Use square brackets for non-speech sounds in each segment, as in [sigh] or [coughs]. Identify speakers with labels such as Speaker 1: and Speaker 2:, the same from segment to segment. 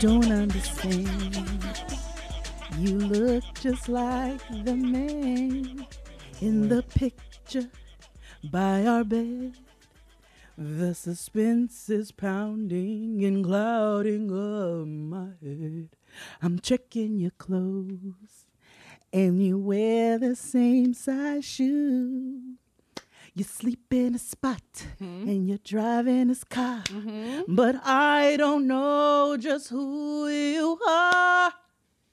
Speaker 1: Don't understand. You look just like the man in the picture by our bed. The suspense is pounding and clouding up my head. I'm checking your clothes, and you wear the same size shoe. You sleep in a spot mm-hmm. and you're driving this car. Mm-hmm. But I don't know just who you are.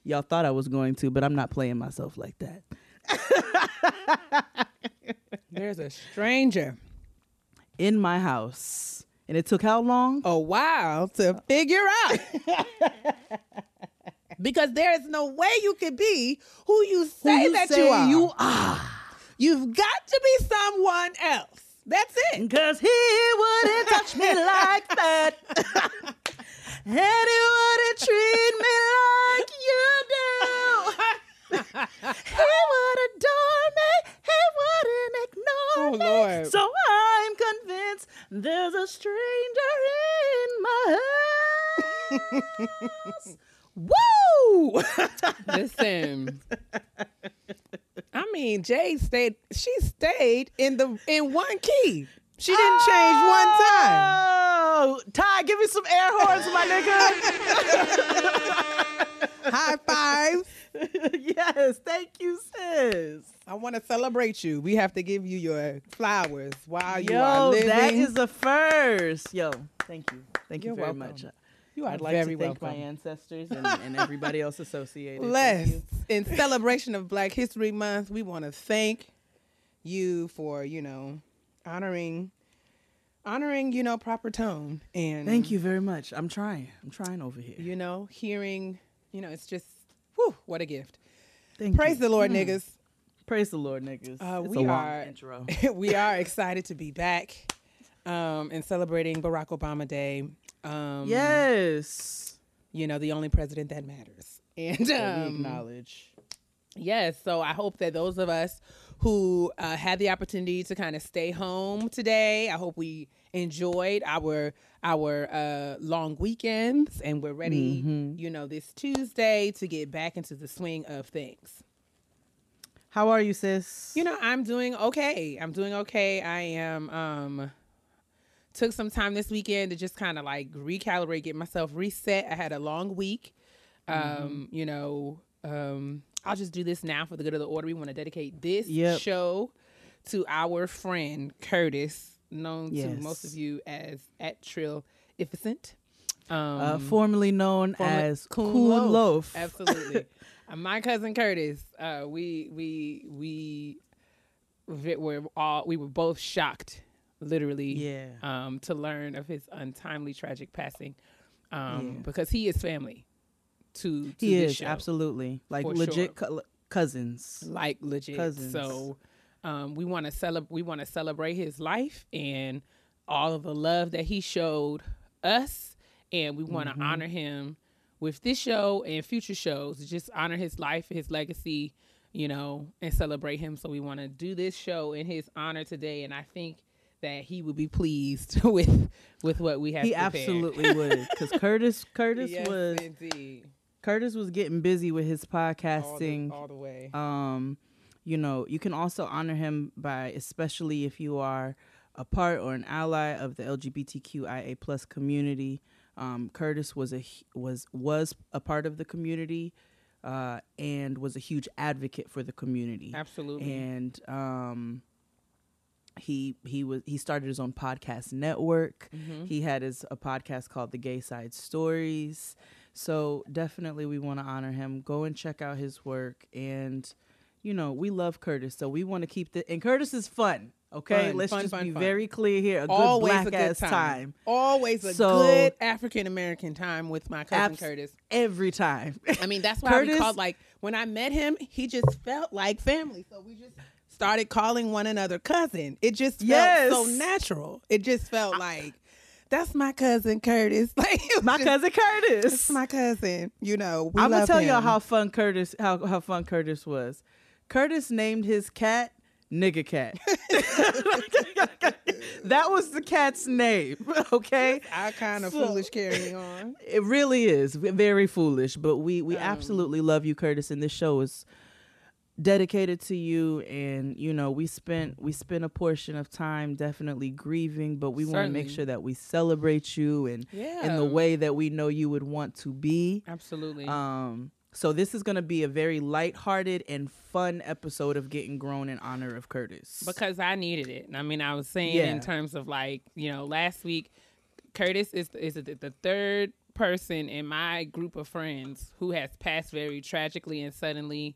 Speaker 1: Y'all thought I was going to, but I'm not playing myself like that. [laughs]
Speaker 2: There's a stranger.
Speaker 1: In my house. And it took how long?
Speaker 2: A while to figure out. [laughs] because there is no way you could be who you say
Speaker 1: you
Speaker 2: that
Speaker 1: say
Speaker 2: you are.
Speaker 1: you are.
Speaker 2: You've got to be someone else. That's it.
Speaker 1: Cause he wouldn't touch me like that. and he wouldn't treat me like you do. he would adore me. He wouldn't ignore
Speaker 2: Oh,
Speaker 1: me.
Speaker 2: Lord.
Speaker 1: So I'm convinced there's a stranger in my house. [laughs] Woo!
Speaker 2: Listen. I mean, Jay stayed she stayed in the in one key. She didn't change one oh! time.
Speaker 1: Oh, Ty, give me some air horns, my nigga. [laughs]
Speaker 2: High fives. [laughs]
Speaker 1: yes, thank you, sis.
Speaker 2: I want to celebrate you. We have to give you your flowers while you are living.
Speaker 1: that is a first. Yo, thank you. Thank
Speaker 2: You're
Speaker 1: you very
Speaker 2: welcome.
Speaker 1: much.
Speaker 2: You are
Speaker 1: I'd like
Speaker 2: very
Speaker 1: to thank
Speaker 2: welcome.
Speaker 1: my ancestors and, and everybody else associated. Thank
Speaker 2: Blessed. In celebration of Black History Month, we want to thank you for, you know, honoring honoring, you know, proper tone and
Speaker 1: Thank you very much. I'm trying. I'm trying over here.
Speaker 2: you know, hearing, you know, it's just whew, what a gift.
Speaker 1: Thank you.
Speaker 2: Praise
Speaker 1: you.
Speaker 2: the Lord,
Speaker 1: Mm.
Speaker 2: niggas.
Speaker 1: Praise the Lord, niggas.
Speaker 2: Uh,
Speaker 1: It's
Speaker 2: we
Speaker 1: a long
Speaker 2: are
Speaker 1: intro. [laughs]
Speaker 2: we are excited to be back um and celebrating Barack Obama Day. Um
Speaker 1: yes.
Speaker 2: you know, the only president that matters. [laughs] And um,
Speaker 1: acknowledge.
Speaker 2: Yes, so I hope that those of us who uh, had the opportunity to kind of stay home today, I hope we enjoyed our our uh, long weekends and we're ready,
Speaker 1: Mm-hmm.
Speaker 2: you know, this Tuesday to get back into the swing of things.
Speaker 1: How are you, sis?
Speaker 2: You know, I'm doing okay. I'm doing okay. I am um took some time this weekend to just kind of like recalibrate, get myself reset. I had a long week. Um,
Speaker 1: Mm-hmm.
Speaker 2: you know, um I'll just do this now for the good of the order. We want to dedicate this
Speaker 1: Yep.
Speaker 2: show to our friend Curtis, known to most of you as at Trill Efficient. Um,
Speaker 1: uh, formerly known as
Speaker 2: Coon Loaf.
Speaker 1: Loaf. [laughs]
Speaker 2: Absolutely. Uh, my cousin Curtis, uh, we we we vi- were all we were both shocked, literally,
Speaker 1: Yeah.
Speaker 2: um, to learn of his untimely tragic passing, um,
Speaker 1: Yeah.
Speaker 2: because he is family to, to
Speaker 1: He
Speaker 2: this
Speaker 1: is
Speaker 2: show,
Speaker 1: absolutely like legit
Speaker 2: sure.
Speaker 1: co- cousins.
Speaker 2: like legit.
Speaker 1: Cousins.
Speaker 2: So um, we want to celebrate. We want to celebrate his life and all of the love that he showed us, and we want to
Speaker 1: Mm-hmm.
Speaker 2: honor him with this show and future shows. Just honor his life, his legacy, you know, and celebrate him. So we want to do this show in his honor today, and I think that he would be pleased [laughs] with with what we have.
Speaker 1: He
Speaker 2: prepared.
Speaker 1: absolutely [laughs] would, because Curtis Curtis
Speaker 2: Yes,
Speaker 1: was
Speaker 2: indeed.
Speaker 1: Curtis was getting busy with his
Speaker 2: All the,
Speaker 1: podcasting.
Speaker 2: all the way.
Speaker 1: Um, you know, you can also honor him by, especially if you are a part or an ally of the LGBTQIA plus community. Um, Curtis was a was was a part of the community uh, and was a huge advocate for the community.
Speaker 2: Absolutely.
Speaker 1: And um, he he was he started his own podcast network.
Speaker 2: Mm-hmm.
Speaker 1: He had his a podcast called The Gay Side Stories. So definitely we want to honor him. Go and check out his work and you know, we love Curtis, so we want to keep the and Curtis is fun. Okay,
Speaker 2: Fun,
Speaker 1: let's
Speaker 2: fun,
Speaker 1: just
Speaker 2: fun,
Speaker 1: be very clear here. A good
Speaker 2: Always
Speaker 1: black
Speaker 2: a good
Speaker 1: ass
Speaker 2: time.
Speaker 1: time.
Speaker 2: Always a
Speaker 1: So-
Speaker 2: good African American time with my cousin
Speaker 1: Abs-
Speaker 2: Curtis.
Speaker 1: every time.
Speaker 2: I mean, that's why [laughs]
Speaker 1: Curtis-
Speaker 2: we called like when I met him, he just felt like family. So we just started calling one another cousin. It just felt
Speaker 1: Yes.
Speaker 2: so natural. It just felt like that's my cousin Curtis. [laughs] Like
Speaker 1: my
Speaker 2: just-
Speaker 1: cousin Curtis.
Speaker 2: That's my cousin. You know, we
Speaker 1: I'm gonna tell y'all how fun Curtis how how fun Curtis was. Curtis named his cat Nigga Cat. [laughs] that was the cat's name. [laughs] Okay.
Speaker 2: I kind of
Speaker 1: So-
Speaker 2: foolish carrying on.
Speaker 1: It really is very foolish, but we we
Speaker 2: Um,
Speaker 1: absolutely love you, Curtis, and this show is dedicated to you. And you know, we spent we spent a portion of time definitely grieving, but we want to make sure that we celebrate you and in the way that we know you would want to be.
Speaker 2: Absolutely.
Speaker 1: Um, so this is going to be a very lighthearted and fun episode of Getting Grown in honor of Curtis.
Speaker 2: because I needed it. I mean, I was saying
Speaker 1: Yeah.
Speaker 2: in terms of like, you know, last week, Curtis is is the third person in my group of friends who has passed very tragically and suddenly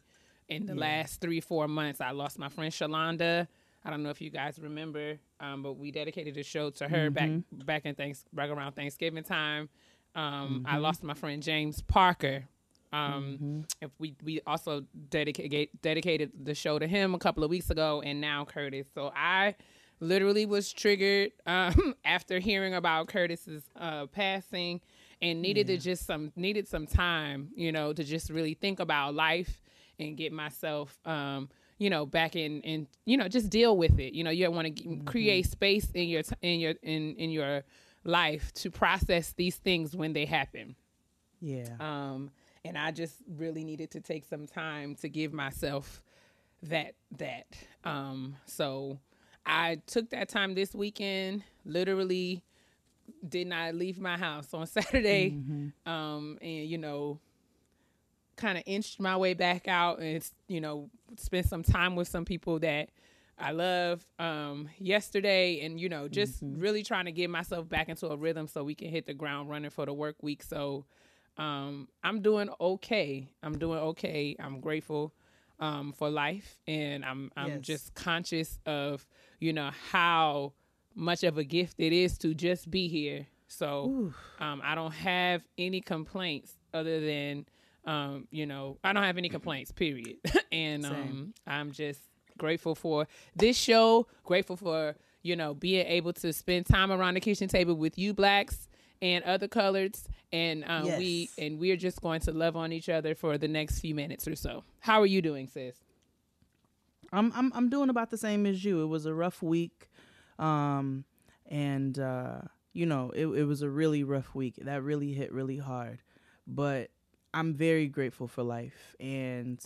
Speaker 2: in the last three four months. I lost my friend Shalonda. I don't know if you guys remember, um, but we dedicated a show to her back back in thanks back around Thanksgiving time. Um, I lost my friend James Parker. Um, if we we also dedicate dedicated the show to him a couple of weeks ago, and now Curtis. So I literally was triggered um, [laughs] after hearing about Curtis's uh, passing, and needed to just some needed some time, you know, to just really think about life and get myself. Um, you know, back in, in you know, just deal with it. You know, you want to create space in your t- in your in in your life to process these things when they happen.
Speaker 1: yeah,
Speaker 2: Um, and I just really needed to take some time to give myself that that. Um, so I took that time this weekend. Literally, did not leave my house on [laughs] Saturday. Um, and you know, kind of inched my way back out and you know spent some time with some people that I love um, yesterday, and you know just really trying to get myself back into a rhythm so we can hit the ground running for the work week. So um, I'm doing okay. I'm doing okay. I'm grateful um, for life, and I'm I'm
Speaker 1: Yes.
Speaker 2: just conscious of you know how much of a gift it is to just be here. So um, I don't have any complaints other than um, you know I don't have any complaints. Period. [laughs] and um, I'm just grateful for this show. Grateful for you know being able to spend time around the kitchen table with you blacks and other coloreds and um, we and we're just going to love on each other for the next few minutes or so how are you doing sis
Speaker 1: I'm I'm I'm doing about the same as you. It was a rough week, um, and uh, you know it it was a really rough week. That really hit really hard, but I'm very grateful for life, and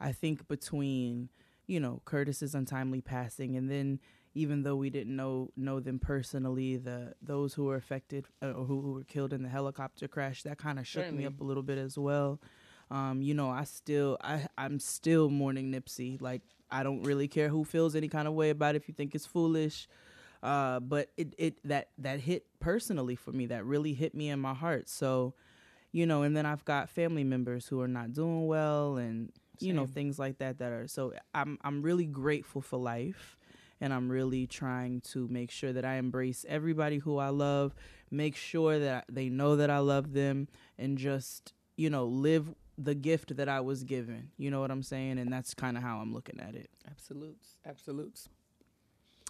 Speaker 1: I think between you know Curtis's untimely passing, and then even though we didn't know know them personally, the those who were affected uh, or who, who were killed in the helicopter crash, that kind of shook
Speaker 2: Certainly.
Speaker 1: me up a little bit as well. Um, you know, I still I I'm still mourning Nipsey. Like I don't really care who feels any kind of way about it if you think it's foolish. Uh, but it, it that that hit personally for me. That really hit me in my heart. So, you know, and then I've got family members who are not doing well and you know, things like that that are so I'm I'm really grateful for life and I'm really trying to make sure that I embrace everybody who I love, make sure that they know that I love them and just, you know, live the gift that I was given. You know what I'm saying? And that's kind of how I'm looking at it.
Speaker 2: absolutes absolutes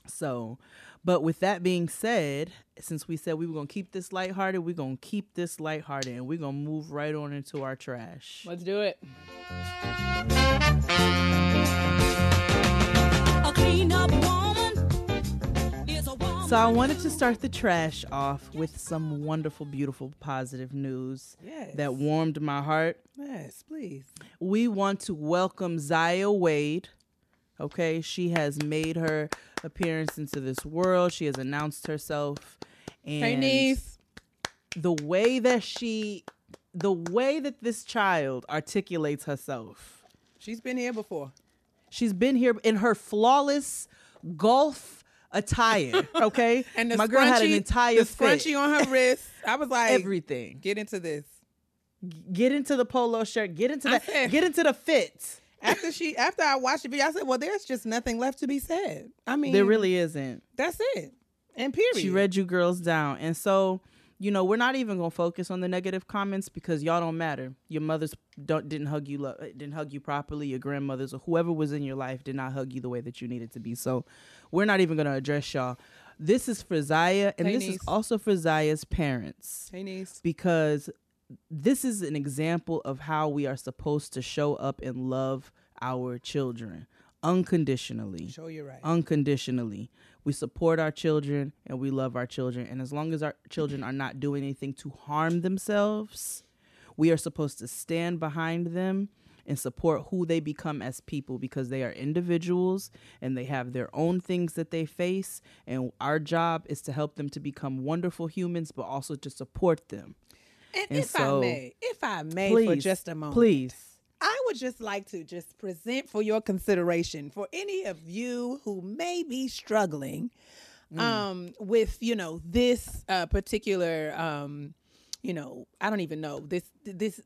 Speaker 1: So, but with that being said, since we said we were going to keep this lighthearted, we're going to keep this lighthearted and we're going to move right on into our trash.
Speaker 2: let's do it
Speaker 3: A clean up woman is a woman.
Speaker 1: So, I wanted to start the trash off with some wonderful, beautiful, positive news
Speaker 2: yes
Speaker 1: that warmed my heart.
Speaker 2: yes please
Speaker 1: we want to welcome Zaya Wade. Okay, she has made her appearance into this world. She has announced herself. And
Speaker 2: Hey, niece.
Speaker 1: the way that she the way that this child articulates herself.
Speaker 2: She's been here before.
Speaker 1: She's been here in her flawless golf attire. [laughs] Okay,
Speaker 2: And the
Speaker 1: my girl had an entire
Speaker 2: the
Speaker 1: fit.
Speaker 2: on her [laughs] wrist. I was like,
Speaker 1: everything.
Speaker 2: get into this.
Speaker 1: Get into the polo shirt. Get into that. get into the fit.
Speaker 2: After she, after I watched the video, I said, "Well, there's just nothing left to be said. I mean,
Speaker 1: There really isn't.
Speaker 2: that's it. And period.
Speaker 1: She read you girls down. And so, you know, we're not even gonna focus on the negative comments because y'all don't matter. Your mothers don't didn't hug you lo- eh, didn't hug you properly. Your grandmothers or whoever was in your life did not hug you the way that you needed to be. So we're not even gonna address y'all. This is for Zaya and
Speaker 2: Hey,
Speaker 1: this is also for Zaya's parents
Speaker 2: Hey, niece.
Speaker 1: because this is an example of how we are supposed to show up and love our children unconditionally
Speaker 2: Show you right.
Speaker 1: unconditionally. We support our children and we love our children. And as long as our children are not doing anything to harm themselves, we are supposed to stand behind them and support who they become as people because they are individuals and they have their own things that they face. And our job is to help them to become wonderful humans, but also to support them.
Speaker 2: And,
Speaker 1: and
Speaker 2: if
Speaker 1: so-
Speaker 2: I may, if I may,
Speaker 1: Please,
Speaker 2: for just a moment,
Speaker 1: please.
Speaker 2: I would just like to just present for your consideration for any of you who may be struggling
Speaker 1: Mm.
Speaker 2: um, with, you know, this uh, particular, um, you know, I don't even know this this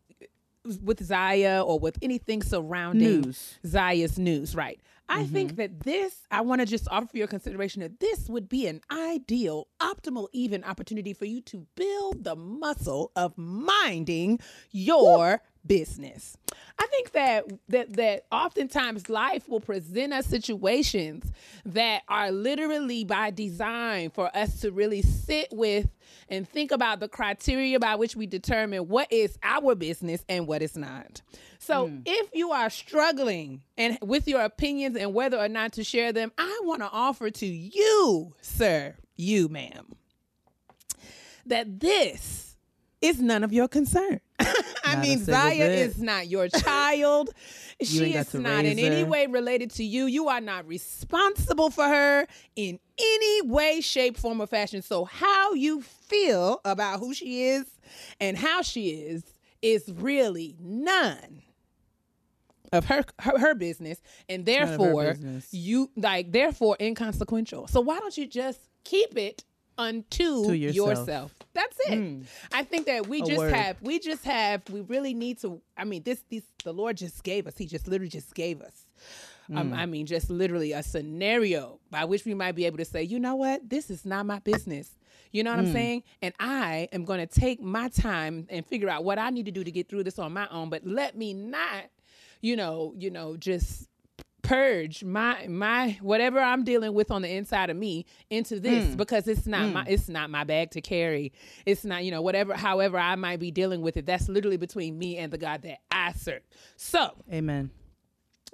Speaker 2: with Zaya or with anything surrounding
Speaker 1: News.
Speaker 2: Zaya's news, right? I think mm-hmm. that this, I want to just offer for your consideration that this would be an ideal, optimal, even opportunity for you to build the muscle of minding your business. I think that that that oftentimes life will present us situations that are literally by design for us to really sit with and think about the criteria by which we determine what is our business and what is not. So hmm. if you are struggling and with your opinions and whether or not to share them, I want to offer to you, sir, you ma'am, that this is none of your concern. [laughs] I
Speaker 1: Not
Speaker 2: mean, Zaya
Speaker 1: bit.
Speaker 2: is not your [laughs] child. she
Speaker 1: ain't
Speaker 2: is not in
Speaker 1: raise
Speaker 2: any way related to you. You are not responsible for her in any way, shape, form, or fashion. So, how you feel about who she is and how she is is really none of her her, her business, and
Speaker 1: her
Speaker 2: therefore
Speaker 1: business.
Speaker 2: you like therefore inconsequential. So why don't you just keep it unto
Speaker 1: yourself.
Speaker 2: yourself? That's it. Hmm. I think that we
Speaker 1: A
Speaker 2: just
Speaker 1: word.
Speaker 2: have we just have we really need to. I mean, this this the Lord just gave us. He just literally just gave us. Um, hmm. I mean, just literally a scenario by which we might be able to say, you know what, this is not my business. You know what I'm hmm. saying? And I am going to take my time and figure out what I need to do to get through this on my own. But let me not, you know, you know, just purge my my whatever I'm dealing with on the inside of me into this mm. because it's not my mm. it's not my bag to carry. It's not, you know, whatever however I might be dealing with it. That's literally between me and the God that I serve. So
Speaker 1: Amen.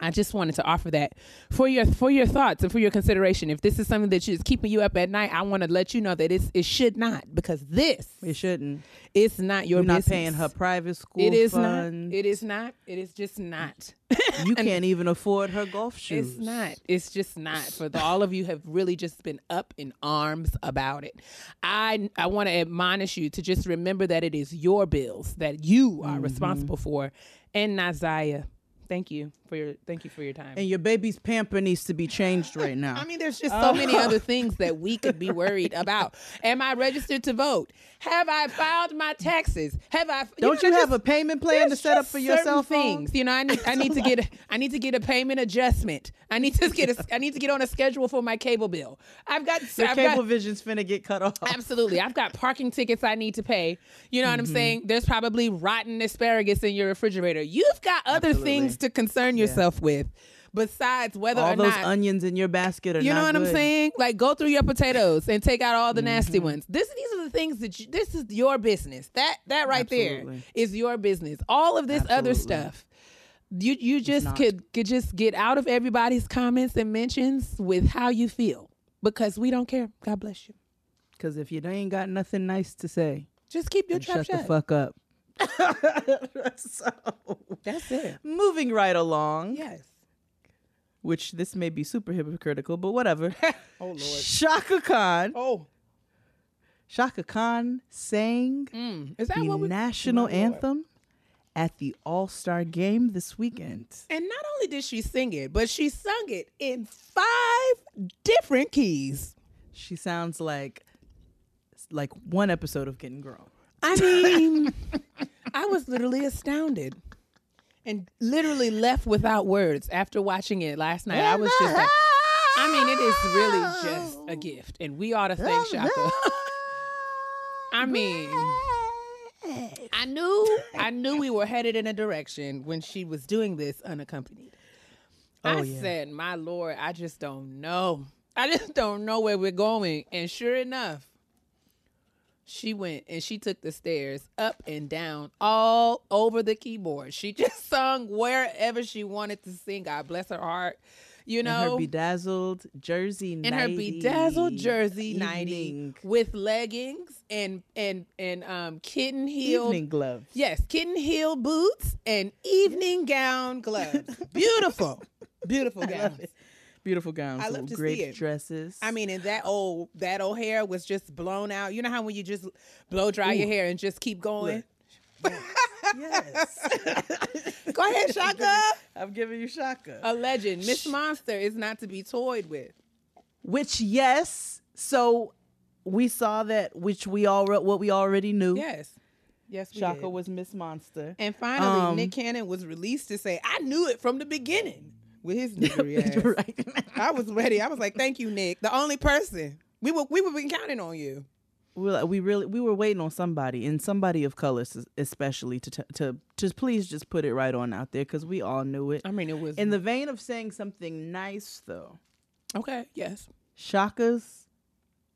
Speaker 2: I just wanted to offer that for your for your thoughts and for your consideration. If this is something that is keeping you up at night, I want to let you know that it's, it should not because this
Speaker 1: It shouldn't.
Speaker 2: It's not your
Speaker 1: You're not paying her private school
Speaker 2: It is
Speaker 1: fund.
Speaker 2: not. It is not. It is just not. [laughs]
Speaker 1: you can't even afford her golf shoes.
Speaker 2: It's not. It's just not. For the, all of you have really just been up in arms about it. I I want to admonish you to just remember that it is your bills that you are mm-hmm. responsible for, and not Zaya. Thank you for your thank you for your time.
Speaker 1: And your baby's pamper needs to be changed right [laughs] now.
Speaker 2: I mean, there's just so oh. many other things that we could be worried about. Am I registered to vote? Have I filed my taxes? Have I?
Speaker 1: Don't
Speaker 2: know,
Speaker 1: you have
Speaker 2: just-
Speaker 1: a payment plan to set up for your
Speaker 2: certain
Speaker 1: cell phone?
Speaker 2: things? You know, I need I [laughs] need to get a, I need to get a payment adjustment. I need to get a, I need to get on a schedule for my cable bill. I've got
Speaker 1: Your
Speaker 2: I've
Speaker 1: cable
Speaker 2: got,
Speaker 1: vision's finna get cut off.
Speaker 2: Absolutely. I've got parking tickets I need to pay. You know what I'm mm-hmm. saying? There's probably rotten asparagus in your refrigerator. You've got other
Speaker 1: Absolutely.
Speaker 2: things to concern yourself with besides whether
Speaker 1: All
Speaker 2: or
Speaker 1: those
Speaker 2: not
Speaker 1: onions in your basket are
Speaker 2: you know what I'm saying? Like go through your potatoes and take out all the
Speaker 1: Mm-hmm.
Speaker 2: nasty ones. This these are the things that you, this is your business. That that right there
Speaker 1: Absolutely.
Speaker 2: is your business. All of this other stuff. You you just could could just get out of everybody's comments and mentions with how you feel because we don't care. God bless you.
Speaker 1: Because if you ain't got nothing nice to say,
Speaker 2: Just keep your trap
Speaker 1: shut
Speaker 2: shut.
Speaker 1: the fuck up. [laughs] so,
Speaker 2: That's it.
Speaker 1: moving right along.
Speaker 2: Yes.
Speaker 1: which this may be super hypocritical, but whatever. [laughs]
Speaker 2: Oh Lord.
Speaker 1: Chaka Khan,
Speaker 2: Oh.
Speaker 1: Chaka Khan sang
Speaker 2: Mm. Is that
Speaker 1: the
Speaker 2: what we
Speaker 1: national anthem at the All Star game this weekend.
Speaker 2: And not only did she sing it, but she sung it in five different keys.
Speaker 1: She sounds like like one episode of Getting Grown.
Speaker 2: I mean, I was literally astounded and literally left without words after watching it last night. I was just like, I mean, it is really just a gift, and we ought to thank Chaka. I mean, I knew, I knew we were headed in a direction when she was doing this unaccompanied. I
Speaker 1: Oh, yeah.
Speaker 2: said, "My Lord, I just don't know. I just don't know where we're going." And sure enough, she went and she took the stairs up and down all over the keyboard. She [laughs] just sung wherever she wanted to sing. God bless her heart. You
Speaker 1: In her bedazzled jersey
Speaker 2: in her bedazzled jersey nighty
Speaker 1: evening,
Speaker 2: with leggings and and and um kitten heel
Speaker 1: evening gloves.
Speaker 2: yes kitten heel boots and evening gown gloves [laughs] beautiful beautiful gowns
Speaker 1: Beautiful gowns.
Speaker 2: I love to see
Speaker 1: great
Speaker 2: it.
Speaker 1: dresses.
Speaker 2: I mean, and that old that old hair was just blown out. You know how when you just blow dry your hair and just keep going.
Speaker 1: yes. [laughs]
Speaker 2: Go ahead, [laughs] Chaka.
Speaker 1: I'm giving you Chaka.
Speaker 2: A legend. Miss Monster is not to be toyed with.
Speaker 1: which yes, so we saw that which we all what we already knew.
Speaker 2: Yes. Yes, we
Speaker 1: Shaka
Speaker 2: did.
Speaker 1: was Miss Monster.
Speaker 2: And finally,
Speaker 1: Um,
Speaker 2: Nick Cannon was released to say, "I knew it from the beginning." With his [laughs] niggery ass.
Speaker 1: right. [laughs]
Speaker 2: I was ready. I was like, "Thank you, Nick. The only person we were we were been counting on you."
Speaker 1: we were, we really we were waiting on somebody and somebody of color especially to t- to just please just put it right on out there because we all knew it.
Speaker 2: I mean, it was
Speaker 1: In the vein of saying something nice though,
Speaker 2: okay. Yes.
Speaker 1: Chaka's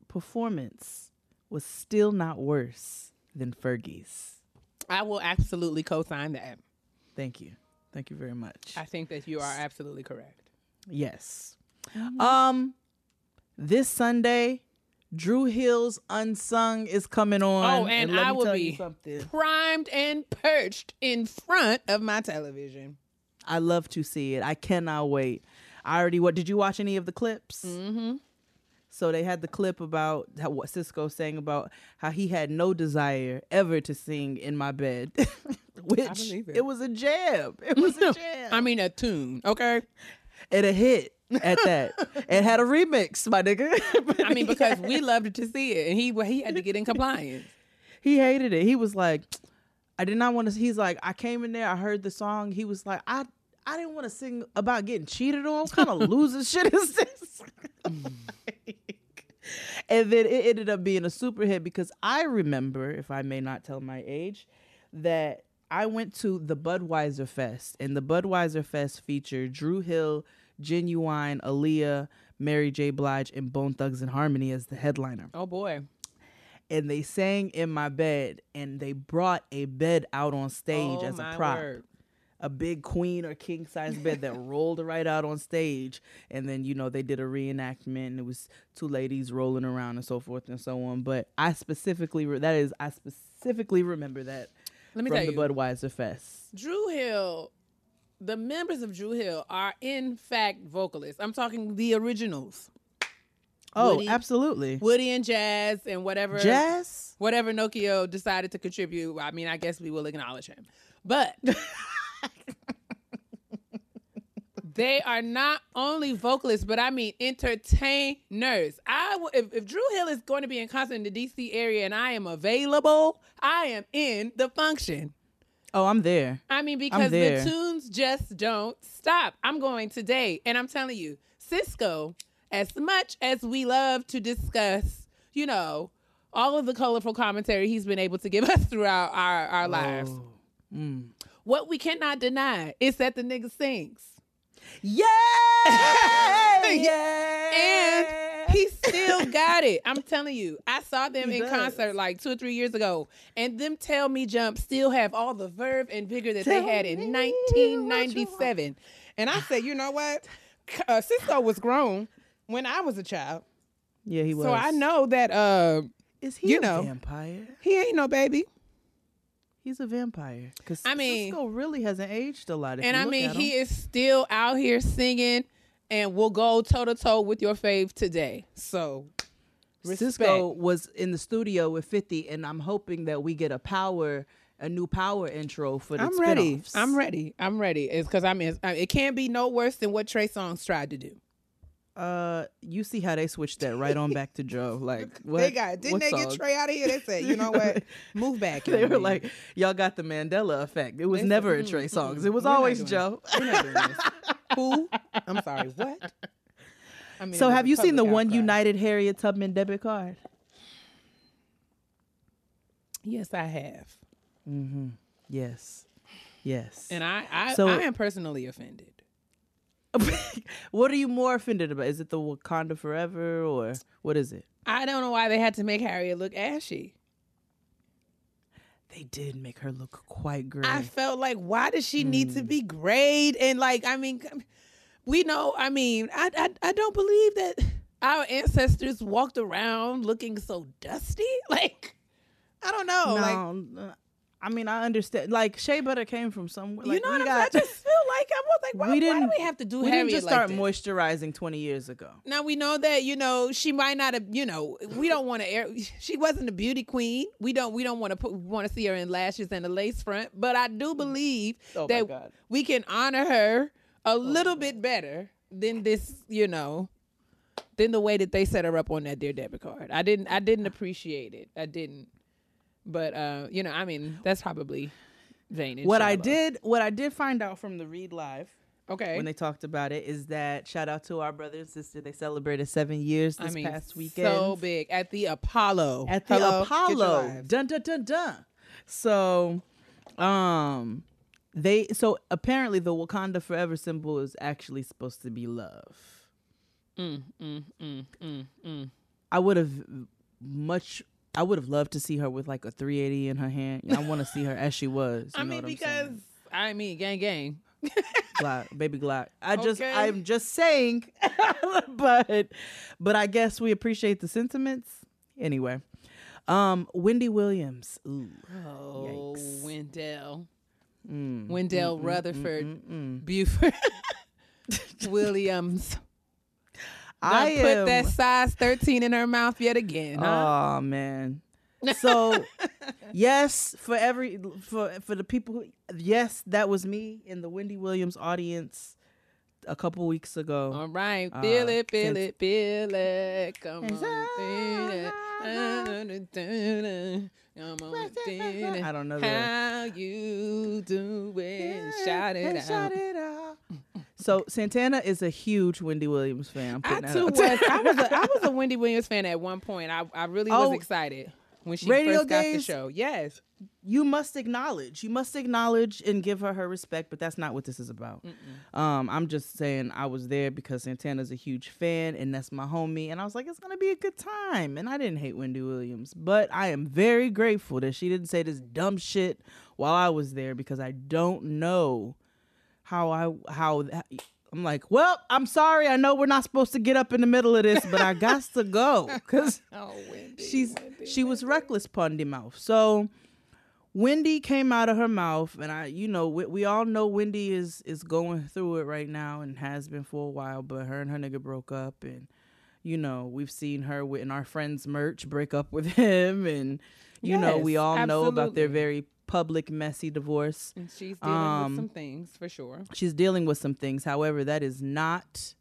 Speaker 1: performance was still not worse than Fergie's.
Speaker 2: I will absolutely co-sign that.
Speaker 1: Thank you. Thank you very much.
Speaker 2: I think that you are absolutely correct.
Speaker 1: Yes. Um this Sunday Dru Hill's Unsung is coming on.
Speaker 2: Oh, and
Speaker 1: let
Speaker 2: I
Speaker 1: me
Speaker 2: will
Speaker 1: tell
Speaker 2: be
Speaker 1: something.
Speaker 2: primed and perched in front of my television.
Speaker 1: I love to see it. I cannot wait. I already what did you watch any of the clips? Mm-hmm. So they had the clip about how, what Sisqó saying about how he had no desire ever to sing in my bed, [laughs] which
Speaker 2: it.
Speaker 1: it. was a jam. [laughs] It was a [laughs] jam.
Speaker 2: I mean, a tune. Okay.
Speaker 1: and a hit at that. [laughs] it had a remix, my nigga.
Speaker 2: I mean, because we loved to see it, and he he had to get in compliance.
Speaker 1: he hated it. He was like, [tsk] I did not want to. He's like, I came in there, I heard the song. He was like, I I didn't want to sing about getting cheated on. What kind of loser shit is this? and then it ended up being a super hit because I remember, if I may not tell my age, that I went to the Budweiser Fest, and the Budweiser Fest featured Dru Hill, Ginuwine, Aaliyah, Mary J. Blige, and Bone Thugs and Harmony as the headliner
Speaker 2: Oh boy.
Speaker 1: and they sang in my bed and they brought a bed out on stage
Speaker 2: Oh,
Speaker 1: as a prop
Speaker 2: word.
Speaker 1: a big queen or king size bed that [laughs] rolled right out on stage and then you know they did a reenactment and it was two ladies rolling around and so forth and so on but i specifically re- that is i specifically remember that
Speaker 2: Let me
Speaker 1: from
Speaker 2: tell
Speaker 1: the
Speaker 2: you,
Speaker 1: budweiser fest
Speaker 2: Dru Hill, the members of Dru Hill are in fact vocalists. I'm talking the originals,
Speaker 1: oh
Speaker 2: Woody-
Speaker 1: absolutely
Speaker 2: Woody and Jazz, and whatever
Speaker 1: jazz
Speaker 2: whatever Nokio decided to contribute. I mean, I guess we will acknowledge him, but. [laughs] They are not only vocalists, but I mean entertainers. I w- if, if Dru Hill is going to be in concert in the DC area and I am available, I am in the function.
Speaker 1: oh i'm there
Speaker 2: I mean, because the tunes just don't stop. I'm going today, and I'm telling you, Sisqó, as much as we love to discuss, you know, all of the colorful commentary he's been able to give [laughs] us throughout our, our lives,
Speaker 1: Oh. Mm.
Speaker 2: what we cannot deny is that the nigga sings.
Speaker 1: Yeah [laughs] yeah
Speaker 2: And he still [laughs] got it. I'm telling you. I saw them
Speaker 1: He
Speaker 2: in
Speaker 1: does.
Speaker 2: concert like two or three years ago, and them Tell Me Jump still have all the verve and vigor that they had in 1997. And I said, you know what? Uh, Sisqó was grown when I was a child,
Speaker 1: yeah he was
Speaker 2: so I know that uh,
Speaker 1: is he
Speaker 2: you
Speaker 1: a
Speaker 2: know.
Speaker 1: vampire
Speaker 2: he ain't no baby.
Speaker 1: He's a vampire. Because
Speaker 2: I mean-
Speaker 1: Sisqó really hasn't aged a lot.
Speaker 2: And I mean, he is still out here singing and will go toe to toe with your fave today. So, respect.
Speaker 1: Sisqó was in the studio with 50, and I'm hoping that we get a power, a new power intro for the
Speaker 2: I'm ready. I'm ready. I'm ready. It's because I mean, uh, it can't be no worse than what Trey Songz tried to do.
Speaker 1: Uh, you see how they switched that right on back to Joe. [laughs] Like, what?
Speaker 2: They got didn't
Speaker 1: what
Speaker 2: they
Speaker 1: song?
Speaker 2: get Trey out of here? They said, you know what, [laughs] move back.
Speaker 1: They were
Speaker 2: man.
Speaker 1: like, y'all got the Mandela effect. It was
Speaker 2: They said,
Speaker 1: never a
Speaker 2: "Mm,
Speaker 1: Trey
Speaker 2: mm,
Speaker 1: songs.
Speaker 2: mm.
Speaker 1: It was
Speaker 2: We're
Speaker 1: always Joe.
Speaker 2: We're this. [laughs] Who? I'm sorry. What? I mean,
Speaker 1: So, have you seen the
Speaker 2: public
Speaker 1: one
Speaker 2: outcry.
Speaker 1: United Harriet Tubman debit card?
Speaker 2: Yes, I have, Mm-hmm.
Speaker 1: Yes, yes.
Speaker 2: and I, I,
Speaker 1: So-
Speaker 2: I am personally offended. [laughs]
Speaker 1: what are you more offended about? Is it the Wakanda Forever or what is it?
Speaker 2: I don't know why they had to make Harriet look ashy.
Speaker 1: They did make her look quite gray.
Speaker 2: I felt like, why does she need
Speaker 1: Hmm.
Speaker 2: to be grayed? And like, I mean, we know. I mean, I, I, I don't believe that our ancestors walked around looking so dusty. [laughs] Like, I don't know.
Speaker 1: No, uh, I mean I understand. Like Shea Butter came from somewhere.
Speaker 2: you know what
Speaker 1: got,
Speaker 2: I'm saying? I just feel like I was like, why,
Speaker 1: we didn't.
Speaker 2: do we have to do
Speaker 1: We
Speaker 2: Harriet
Speaker 1: didn't just
Speaker 2: like
Speaker 1: start
Speaker 2: this?
Speaker 1: moisturizing twenty years ago.
Speaker 2: Now we know that you know she might not have. You know, we don't want to air. [laughs] She wasn't a beauty queen. We don't. We don't want to put. Want to see her in lashes and a lace front. But I do mm. believe
Speaker 1: Oh
Speaker 2: that we can honor her a oh little bit better than this. You know, than the way that they set her up on that dear debit card. I didn't. I didn't appreciate it. I didn't. But uh, you know, I mean, that's probably vain.
Speaker 1: What I did, what I did find out from the Read Live
Speaker 2: Okay.
Speaker 1: when they talked about it is that shout out to our brother and sister. They celebrated seven years this
Speaker 2: I mean,
Speaker 1: past weekend.
Speaker 2: so big at the Apollo.
Speaker 1: at the
Speaker 2: Hello?
Speaker 1: Apollo. Dun dun dun dun. So, um, they so apparently the Wakanda Forever symbol is actually supposed to be love.
Speaker 2: Mm, mm, mm, mm, mm.
Speaker 1: I would have much. I would have loved to see her with like a 380 in her hand. I want to see her as she was. [laughs] You
Speaker 2: I
Speaker 1: know
Speaker 2: mean,
Speaker 1: what I'm
Speaker 2: because
Speaker 1: saying?
Speaker 2: I mean, gang, gang. [laughs]
Speaker 1: Glock, baby Glock. I just,
Speaker 2: Okay.
Speaker 1: I'm just saying, [laughs] but, but I guess we appreciate the sentiments anyway. Um, Wendy Williams. Ooh.
Speaker 2: Oh,
Speaker 1: Yikes.
Speaker 2: Wendell,
Speaker 1: Mm.
Speaker 2: Wendell mm, mm, mm, Rutherford, Buford, Williams.
Speaker 1: I
Speaker 2: Done put that size thirteen in her mouth yet again. Huh?
Speaker 1: Oh man. [laughs] So yes, for every for for the people who yes, that was me in the Wendy Williams audience a couple weeks ago.
Speaker 2: All right,
Speaker 1: Uh,
Speaker 2: feel it, feel it, feel it. Come
Speaker 1: It's
Speaker 2: on, feel it. Come on, feel it.
Speaker 1: I don't know the-
Speaker 2: how you do it. Shout it out.
Speaker 1: shout it out. So Santana is a huge Wendy Williams fan. I'm
Speaker 2: I too was. I was. A, I was a [laughs] Wendy Williams fan at one point. I I really was
Speaker 1: Oh,
Speaker 2: excited when she first got the show. Yes.
Speaker 1: you must acknowledge. You must acknowledge and give her her respect, but that's not what this is about. Um, I'm just saying I was there because Santana's a huge fan and that's my homie, and I was like, it's gonna be a good time. And I didn't hate Wendy Williams, but I am very grateful that she didn't say this dumb shit while I was there because I don't know how I how. I'm like, well, I'm sorry. I know we're not supposed to get up in the middle of this, but I got to [laughs] go because
Speaker 2: Oh, Wendy.
Speaker 1: she's she was reckless pundy mouth. So Wendy came out of her mouth, and I, you know, we, we all know Wendy is is going through it right now and has been for a while. But her and her nigga broke up, and you know we've seen her with in our friends merch break up with [laughs] him, and you know we
Speaker 2: Yes,
Speaker 1: all know about their very public messy divorce.
Speaker 2: And she's dealing
Speaker 1: Um,
Speaker 2: with some things for sure.
Speaker 1: She's dealing with some things. However, that is not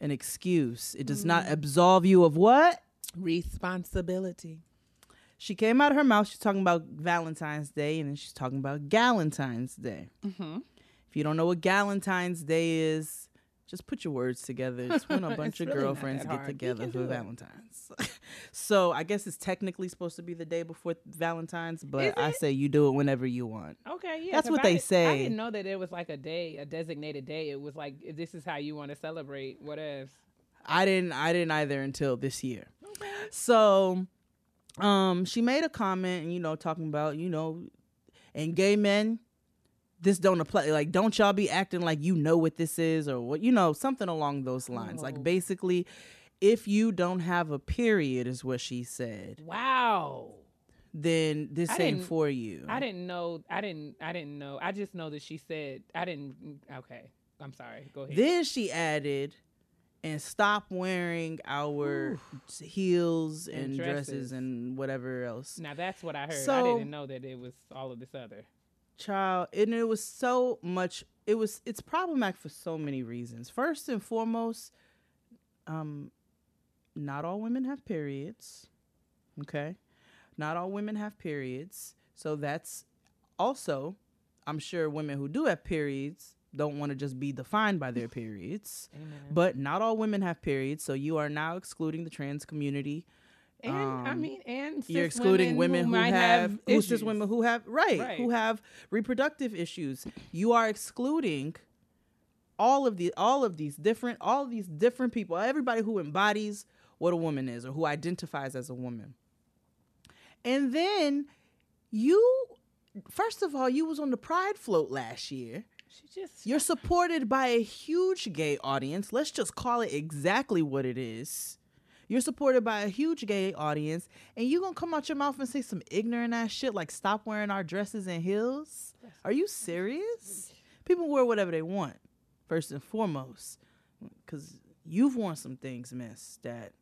Speaker 1: an excuse. It does
Speaker 2: Mm.
Speaker 1: not absolve you of what
Speaker 2: Responsibility.
Speaker 1: she came out of her mouth. She's talking about Valentine's Day, and then she's talking about Galentine's Day.
Speaker 2: Mm-hmm.
Speaker 1: If you don't know what Galentine's Day is, just put your words together. It's when a [laughs] bunch of
Speaker 2: really
Speaker 1: girlfriends get
Speaker 2: hard.
Speaker 1: Together for. Valentine's. [laughs] so I guess it's technically supposed to be the day before Valentine's, but I say you do it whenever you want.
Speaker 2: Okay, yeah.
Speaker 1: That's what
Speaker 2: I
Speaker 1: they
Speaker 2: did- I
Speaker 1: say.
Speaker 2: didn't know that it was like a day, a designated day. It was like this is how you want to celebrate. What else?
Speaker 1: I didn't I didn't either until this year. So um she made a comment, you know, talking about, you know, and gay men this don't apply like don't y'all be acting like you know what this is or what you know something along those lines
Speaker 2: Oh.
Speaker 1: like basically if you don't have a period is what she said
Speaker 2: Wow.
Speaker 1: then this
Speaker 2: I
Speaker 1: ain't for you
Speaker 2: I didn't know. I didn't. I didn't know. I just know that she said. I didn't. Okay. I'm sorry. Go ahead.
Speaker 1: Then she added, and stop wearing our heels and,
Speaker 2: And
Speaker 1: dresses.
Speaker 2: dresses.
Speaker 1: and whatever else.
Speaker 2: now that's what I heard. I didn't know that it was all of this other.
Speaker 1: Child, and it was so much. It was. It's problematic for so many reasons. First and foremost, um, not all women have periods. Okay, not all women have periods. So that's also, I'm sure women who do have periods don't want to just be defined by their periods. [laughs] But not all women have periods, so you are now excluding the trans community.
Speaker 2: And I
Speaker 1: Um,
Speaker 2: mean, and
Speaker 1: You're excluding women who,
Speaker 2: might
Speaker 1: have, who cis
Speaker 2: issues.
Speaker 1: women who have right,
Speaker 2: Right.
Speaker 1: who have reproductive issues. You are excluding all of the all of these different all of these different people, everybody who embodies what a woman is or who identifies as a woman. And then you first of all, you was on the Pride float last year.
Speaker 2: She just
Speaker 1: You're supported by a huge gay audience. Let's just call it exactly what it is. You're supported by a huge gay audience, and you gonna come out your mouth and say some ignorant ass shit like "stop wearing our dresses and heels"? Are you serious? People wear whatever they want, first and foremost, because you've worn some things, miss, that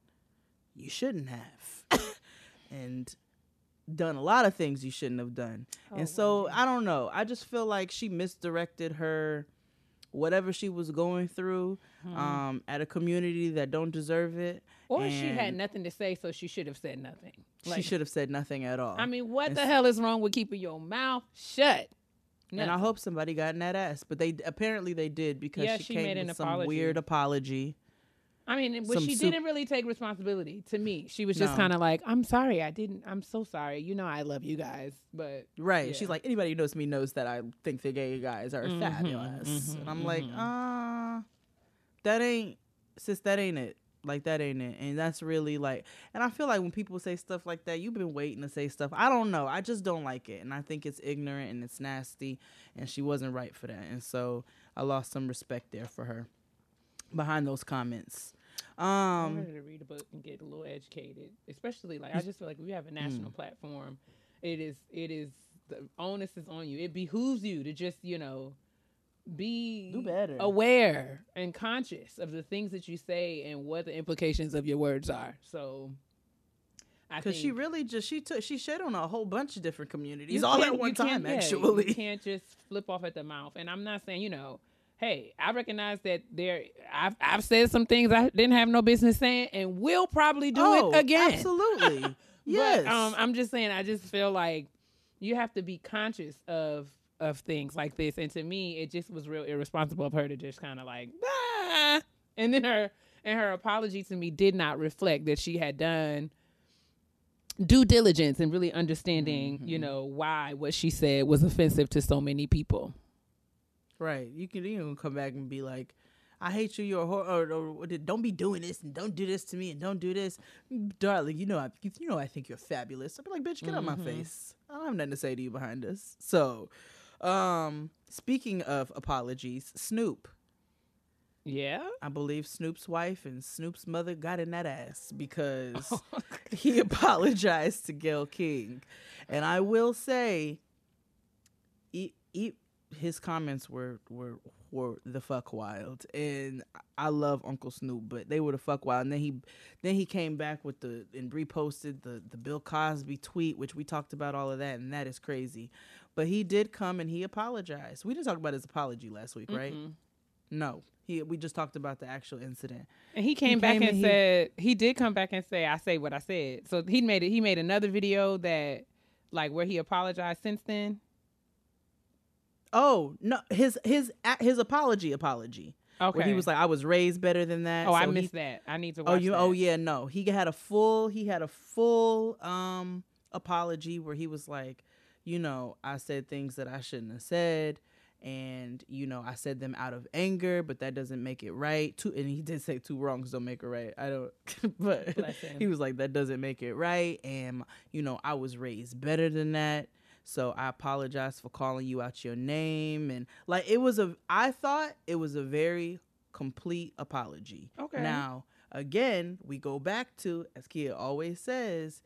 Speaker 1: you shouldn't have, [coughs] and done a lot of things you shouldn't have done. Oh, and so I don't know. I just feel like she misdirected her whatever she was going through um, at a community that don't deserve it.
Speaker 2: or she had nothing to say, so she should have said nothing.
Speaker 1: She should have said nothing at all.
Speaker 2: I mean, what
Speaker 1: And
Speaker 2: the hell is wrong with keeping your mouth shut?
Speaker 1: and I hope somebody got in that ass, but they apparently they did because
Speaker 2: Yeah,
Speaker 1: she,
Speaker 2: she
Speaker 1: came
Speaker 2: made
Speaker 1: with some
Speaker 2: apology.
Speaker 1: weird apology.
Speaker 2: I mean,
Speaker 1: some
Speaker 2: she
Speaker 1: soup-
Speaker 2: didn't really take responsibility to me. She was just
Speaker 1: No.
Speaker 2: kind of like, "I'm sorry, I didn't. I'm so sorry. You know, I love you guys, but
Speaker 1: Right.
Speaker 2: Yeah.
Speaker 1: She's like, anybody who knows me knows that I think the gay guys are
Speaker 2: Mm-hmm,
Speaker 1: fabulous. and I'm like, uh, that ain't, sis, that ain't it. Like, that ain't it. And that's really like, and I feel like when people say stuff like that, you've been waiting to say stuff. I don't know. I just don't like it. And I think it's ignorant and it's nasty. And she wasn't right for that. And so I lost some respect there for her behind those comments. Um,
Speaker 2: to read a book and get a little educated. Especially like I just feel like we have a
Speaker 1: Mm.
Speaker 2: national platform. It is it is the onus is on you. It behooves you to just you know be
Speaker 1: Do better.
Speaker 2: aware and conscious of the things that you say and what the implications of your words are. So.
Speaker 1: Because she really just, she took, she shed on a whole bunch of different communities all at one time,
Speaker 2: yeah,
Speaker 1: actually.
Speaker 2: you can't just flip off at the mouth. And I'm not saying, you know, hey, I recognize that there. I've I've said some things I didn't have no business saying, and will probably do
Speaker 1: oh,
Speaker 2: it again.
Speaker 1: Absolutely. [laughs] yes.
Speaker 2: But um, I'm just saying, I just feel like you have to be conscious of of things like this. And to me, it just was real irresponsible of her to just kind of like, ah. and then her and her apology to me did not reflect that she had done due diligence and really understanding, you know, why what she said was offensive to so many people.
Speaker 1: Right. You can you can come back and be like, I hate you. You're a whore. Or, or, or don't be doing this and don't do this to me and don't do this, darling. You know I you know I think you're fabulous. I'd be like, bitch, get out of my face. I don't have nothing to say to you behind this. So, um, speaking of apologies, Snoop.
Speaker 2: Yeah.
Speaker 1: I believe Snoop's wife and Snoop's mother got in that ass because [laughs] he apologized to Gayle King. And I will say, e- e- his comments were, were were the fuck wild. And I love Uncle Snoop, but they were the fuck wild. And then he then he came back with the and reposted the the Bill Cosby tweet, which we talked about all of that, and that is crazy. But he did come and he apologized. We didn't talk about his apology last week, right? No, he. We just talked about the actual incident.
Speaker 2: And he came back
Speaker 1: came
Speaker 2: and
Speaker 1: and he-
Speaker 2: said he did come back and say I say what I said. So he made it. He made another video that like where he apologized since then.
Speaker 1: Oh no, his his his apology apology.
Speaker 2: Okay.
Speaker 1: Where he was like, I was raised better than that.
Speaker 2: oh, I
Speaker 1: so he-
Speaker 2: missed that. I need to watch.
Speaker 1: Oh, you.
Speaker 2: that.
Speaker 1: Oh, yeah. No, he had a full. He had a full um apology where he was like, you know, I said things that I shouldn't have said, and you know, I said them out of anger, but that doesn't make it right. Two, and he did say two wrongs don't make it right. I don't, [laughs] but he was like, that doesn't make it right, and you know, I was raised better than that. So I apologize for calling you out your name and like it was a I thought it was a very complete apology.
Speaker 2: Okay.
Speaker 1: Now, again, we go back to as Keia always says,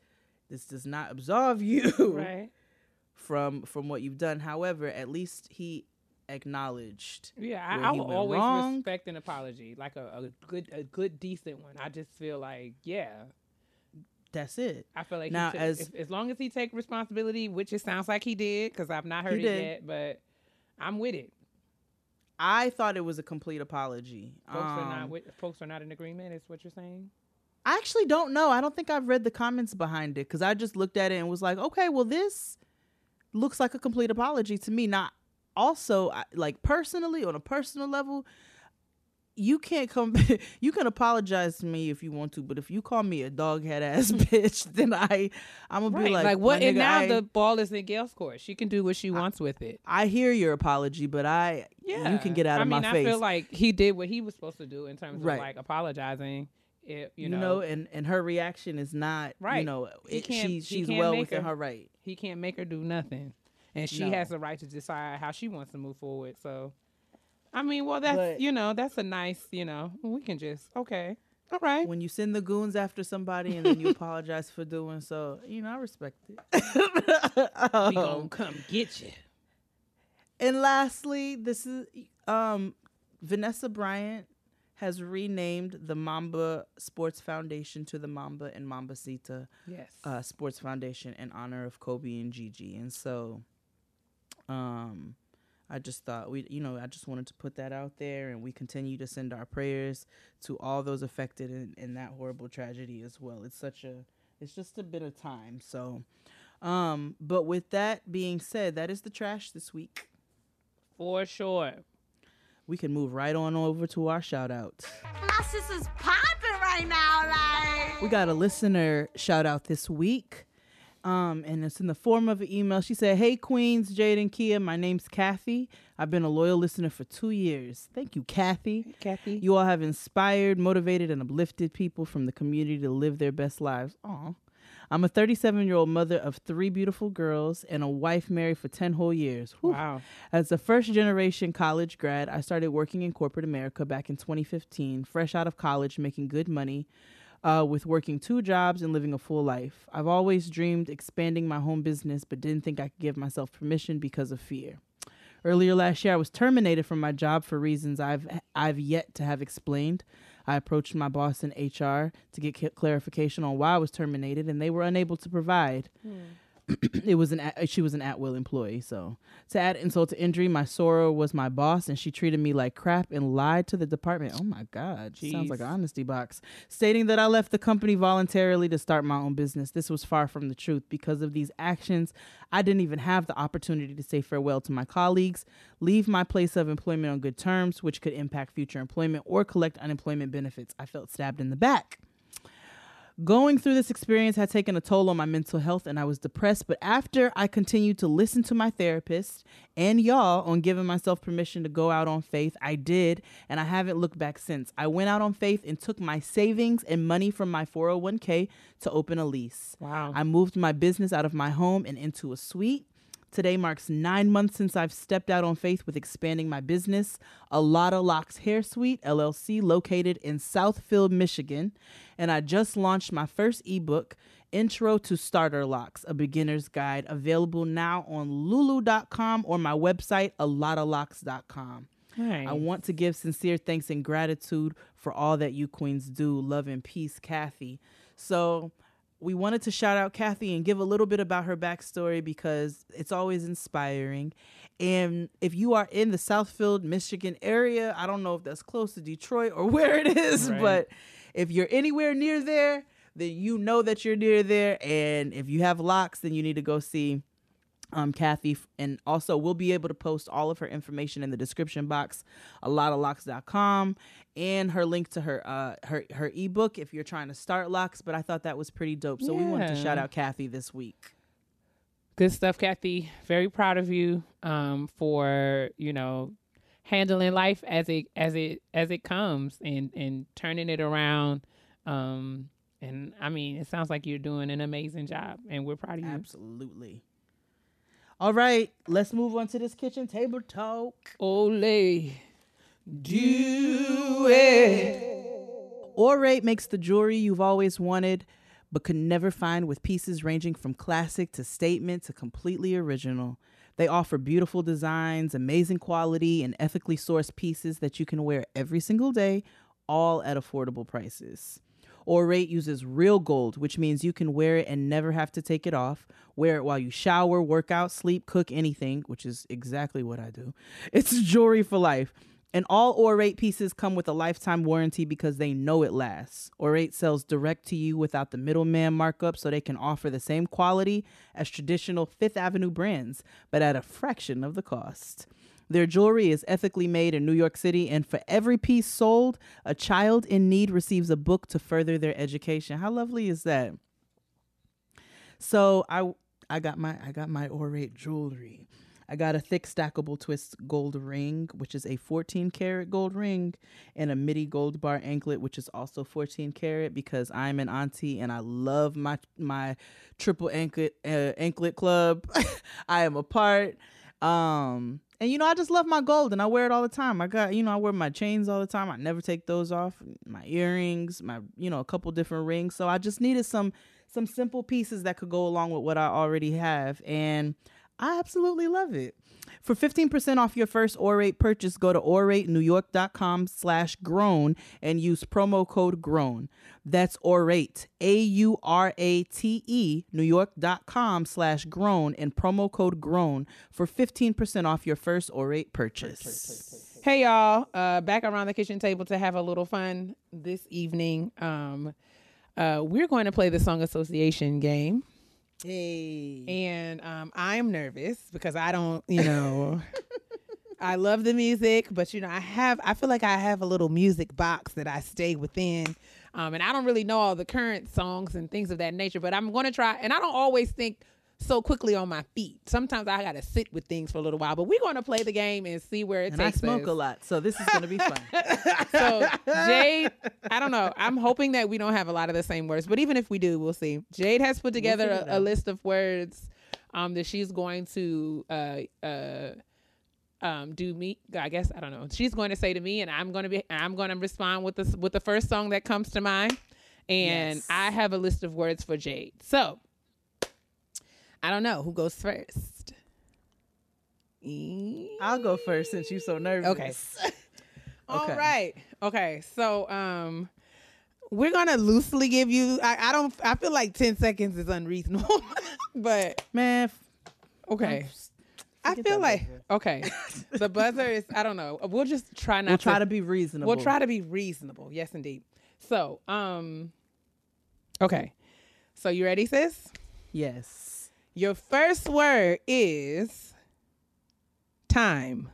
Speaker 1: this does not absolve you [laughs]
Speaker 2: Right.
Speaker 1: from from what you've done. However, at least he acknowledged.
Speaker 2: Yeah, I, I will always
Speaker 1: wrong.
Speaker 2: respect an apology, like a, a good, a good, decent one. I just feel like, yeah,
Speaker 1: That's it.
Speaker 2: I feel like
Speaker 1: Now,
Speaker 2: he took,
Speaker 1: as-
Speaker 2: if, as long as he take responsibility, which it sounds like he did, because I've not heard
Speaker 1: He
Speaker 2: it
Speaker 1: did.
Speaker 2: yet, but I'm with it.
Speaker 1: I thought it was a complete apology.
Speaker 2: Folks are not
Speaker 1: Um,
Speaker 2: with, folks are not in agreement. Is what you're saying?
Speaker 1: I actually don't know. I don't think I've read the comments behind it because I just looked at it and was like, okay, well, this looks like a complete apology to me. Not also I- like personally on a personal level. You can't come. [laughs] you can apologize to me if you want to, but if you call me a dog head ass mm. bitch, [laughs] then I, I'm gonna
Speaker 2: Right.
Speaker 1: be like,
Speaker 2: Like, what?
Speaker 1: "My
Speaker 2: And
Speaker 1: nigga,
Speaker 2: now
Speaker 1: I,
Speaker 2: the ball is in Gayle's court. She can do what she wants with it.
Speaker 1: I hear your apology, but I,
Speaker 2: Yeah,
Speaker 1: you can get out
Speaker 2: I
Speaker 1: of
Speaker 2: mean,
Speaker 1: my
Speaker 2: I
Speaker 1: face.
Speaker 2: feel like he did what he was supposed to do in terms
Speaker 1: Right.
Speaker 2: of like apologizing. It, you,
Speaker 1: you, know, and and her reaction is not,
Speaker 2: right
Speaker 1: you
Speaker 2: know,
Speaker 1: it, she, she's well within
Speaker 2: her.
Speaker 1: her right.
Speaker 2: he can't make her do nothing, and she
Speaker 1: No.
Speaker 2: has the right to decide how she wants to move forward. So, I mean, well, that's
Speaker 1: But-
Speaker 2: you know, that's a nice, you know, we can just okay, all right.
Speaker 1: when you send the goons after somebody and then you [laughs] apologize for doing so, you know, I respect it. [laughs]
Speaker 2: We gonna
Speaker 1: Um,
Speaker 2: come get you.
Speaker 1: and lastly, this is um Vanessa Bryant has renamed the Mamba Sports Foundation to the Mamba and Mambacita
Speaker 2: Yes.
Speaker 1: uh, Sports Foundation in honor of Kobe and Gigi. And so um I just thought we you know, I just wanted to put that out there and we continue to send our prayers to all those affected in, in that horrible tragedy as well. It's such a it's just a bit of time. So um but with that being said, that is the trash this week.
Speaker 2: For sure.
Speaker 1: We can move right on over to our shout outs.
Speaker 3: My sister's popping right now, like.
Speaker 1: We got a listener shout out this week. Um, and it's in the form of an email. She said, Hey Queens, Jade and Keia, my name's Kathy. I've been a loyal listener for two years. Thank you, Kathy.
Speaker 2: Kathy.
Speaker 1: You all have inspired, motivated, and uplifted people from the community to live their best lives. Aw. I'm a 37 year old mother of three beautiful girls and a wife married for 10 whole years. Whew.
Speaker 2: Wow.
Speaker 1: As a first generation college grad, I started working in corporate America back in 2015, fresh out of college, making good money uh, with working two jobs and living a full life. I've always dreamed expanding my home business, but didn't think I could give myself permission because of fear. Earlier last year, I was terminated from my job for reasons I've I've yet to have explained. I approached my boss in HR to get ca- clarification on why I was terminated, and they were unable to provide. [clears throat] it was an at, she was an at will employee. So to add insult to injury, my soror was my boss, and she treated me like crap and lied to the department. Oh my god, sounds like an honesty box, stating that I left the company voluntarily to start my own business. This was far from the truth. Because of these actions, I didn't even have the opportunity to say farewell to my colleagues, leave my place of employment on good terms, which could impact future employment, or collect unemployment benefits. I felt stabbed in the back. Going through this experience had taken a toll on my mental health and I was depressed. But after I continued to listen to my therapist and y'all on giving myself permission to go out on faith, I did. And I haven't looked back since. I went out on faith and took my savings and money from my 401k to open a lease.
Speaker 2: Wow.
Speaker 1: I moved my business out of my home and into a suite. Today marks nine months since I've stepped out on faith with expanding my business, a Lotta Locs Hair Suite LLC, located in Southfield, Michigan. And I just launched my first ebook, Intro to Starter Locs, a beginner's guide, available now on lulu.com or my website, alottalocs.com.
Speaker 2: Nice.
Speaker 1: I want to give sincere thanks and gratitude for all that you queens do. Love and peace, Kathy. So we wanted to shout out Kathy and give a little bit about her backstory because it's always inspiring. And if you are in the Southfield, Michigan area, I don't know if that's close to Detroit or [laughs] where it is,
Speaker 2: Right.
Speaker 1: but if you're anywhere near there, then you know that you're near there. And if you have locks, then you need to go see um, Kathy. And also, we'll be able to post all of her information in the description box, alottalocs.com, and her link to her uh her her ebook if you're trying to start locks. But I thought that was pretty dope. So we wanted to shout out Kathy this week.
Speaker 2: Good stuff, Kathy. Very proud of you um, for you know handling life as it as it as it comes and and turning it around. Um, and I mean, it sounds like you're doing an amazing job, and we're proud of you.
Speaker 1: Absolutely. All right, let's move on to this kitchen table talk.
Speaker 2: Ole, do it.
Speaker 1: Aurate makes the jewelry you've always wanted, but could never find with pieces ranging from classic to statement to completely original. They offer beautiful designs, amazing quality, and ethically sourced pieces that you can wear every single day, all at affordable prices. Aurate uses real gold, which means you can wear it and never have to take it off. Wear it while you shower, work out, sleep, cook, anything, which is exactly what I do. [laughs] It's jewelry for life. And all Aurate pieces come with a lifetime warranty because they know it lasts. Aurate sells direct to you without the middleman markup so they can offer the same quality as traditional Fifth Avenue brands, but at a fraction of the cost. Their jewelry is ethically made in New York City, and for every piece sold, a child in need receives a book to further their education. How lovely is that? So I I got my I got my Aurate jewelry. I got a thick stackable twist gold ring, which is a 14 karat gold ring, and a midi gold bar anklet, which is also 14 karat because I'm an auntie and I love my my triple anklet uh, anklet club. [laughs] I am a part. Um, and you know, I just love my gold and I wear it all the time. I got, you know, I wear my chains all the time. I never take those off. My earrings, my, you know, a couple different rings. So I just needed some some simple pieces that could go along with what I already have. And I absolutely love it. For 15% off your first Aurate purchase, go to auratenewyork.com slash grown and use promo code grown. That's Aurate, A-U-R-A-T-E, newyork.com slash grown and promo code grown for 15% off your first Aurate purchase.
Speaker 2: Hey y'all, uh, back around the kitchen table to have a little fun this evening. Um, uh, we're going to play the song association game.
Speaker 1: Hey.
Speaker 2: And um, I'm nervous because I don't, you know, [laughs] I love the music, but you know, I have, I feel like I have a little music box that I stay within. Um, and I don't really know all the current songs and things of that nature, but I'm going to try. And I don't always think so quickly on my feet. Sometimes I got to sit with things for a little while, but we're to play the game and see where it takes us.
Speaker 1: And I smoke
Speaker 2: us.
Speaker 1: a lot, so this is to be fun. [laughs]
Speaker 2: So Jade, I don't know. I'm hoping that we don't have a lot of the same words, but even if we do, we'll see. Jade has put together
Speaker 1: it
Speaker 2: a, a list of words um, that she's going to uh, uh, um, do me. I guess I don't know. She's going to say to me, and I'm to be. I'm to respond with the with the first song that comes to mind. And
Speaker 1: Yes.
Speaker 2: I have a list of words for Jade. So I don't know who goes first.
Speaker 1: I'll go first since you're so nervous.
Speaker 2: Okay. [laughs] All
Speaker 1: Okay.
Speaker 2: right. Okay. So um we're gonna loosely give you I, I don't I feel like 10 seconds is unreasonable. [laughs] but
Speaker 1: Man,
Speaker 2: okay. I feel like
Speaker 1: buzzer.
Speaker 2: okay. the buzzer is I don't know. We'll just try not
Speaker 1: we'll
Speaker 2: to
Speaker 1: try to be reasonable.
Speaker 2: We'll try to be reasonable. Yes indeed. So, um okay. So you ready, sis?
Speaker 1: Yes.
Speaker 2: Your first word is time.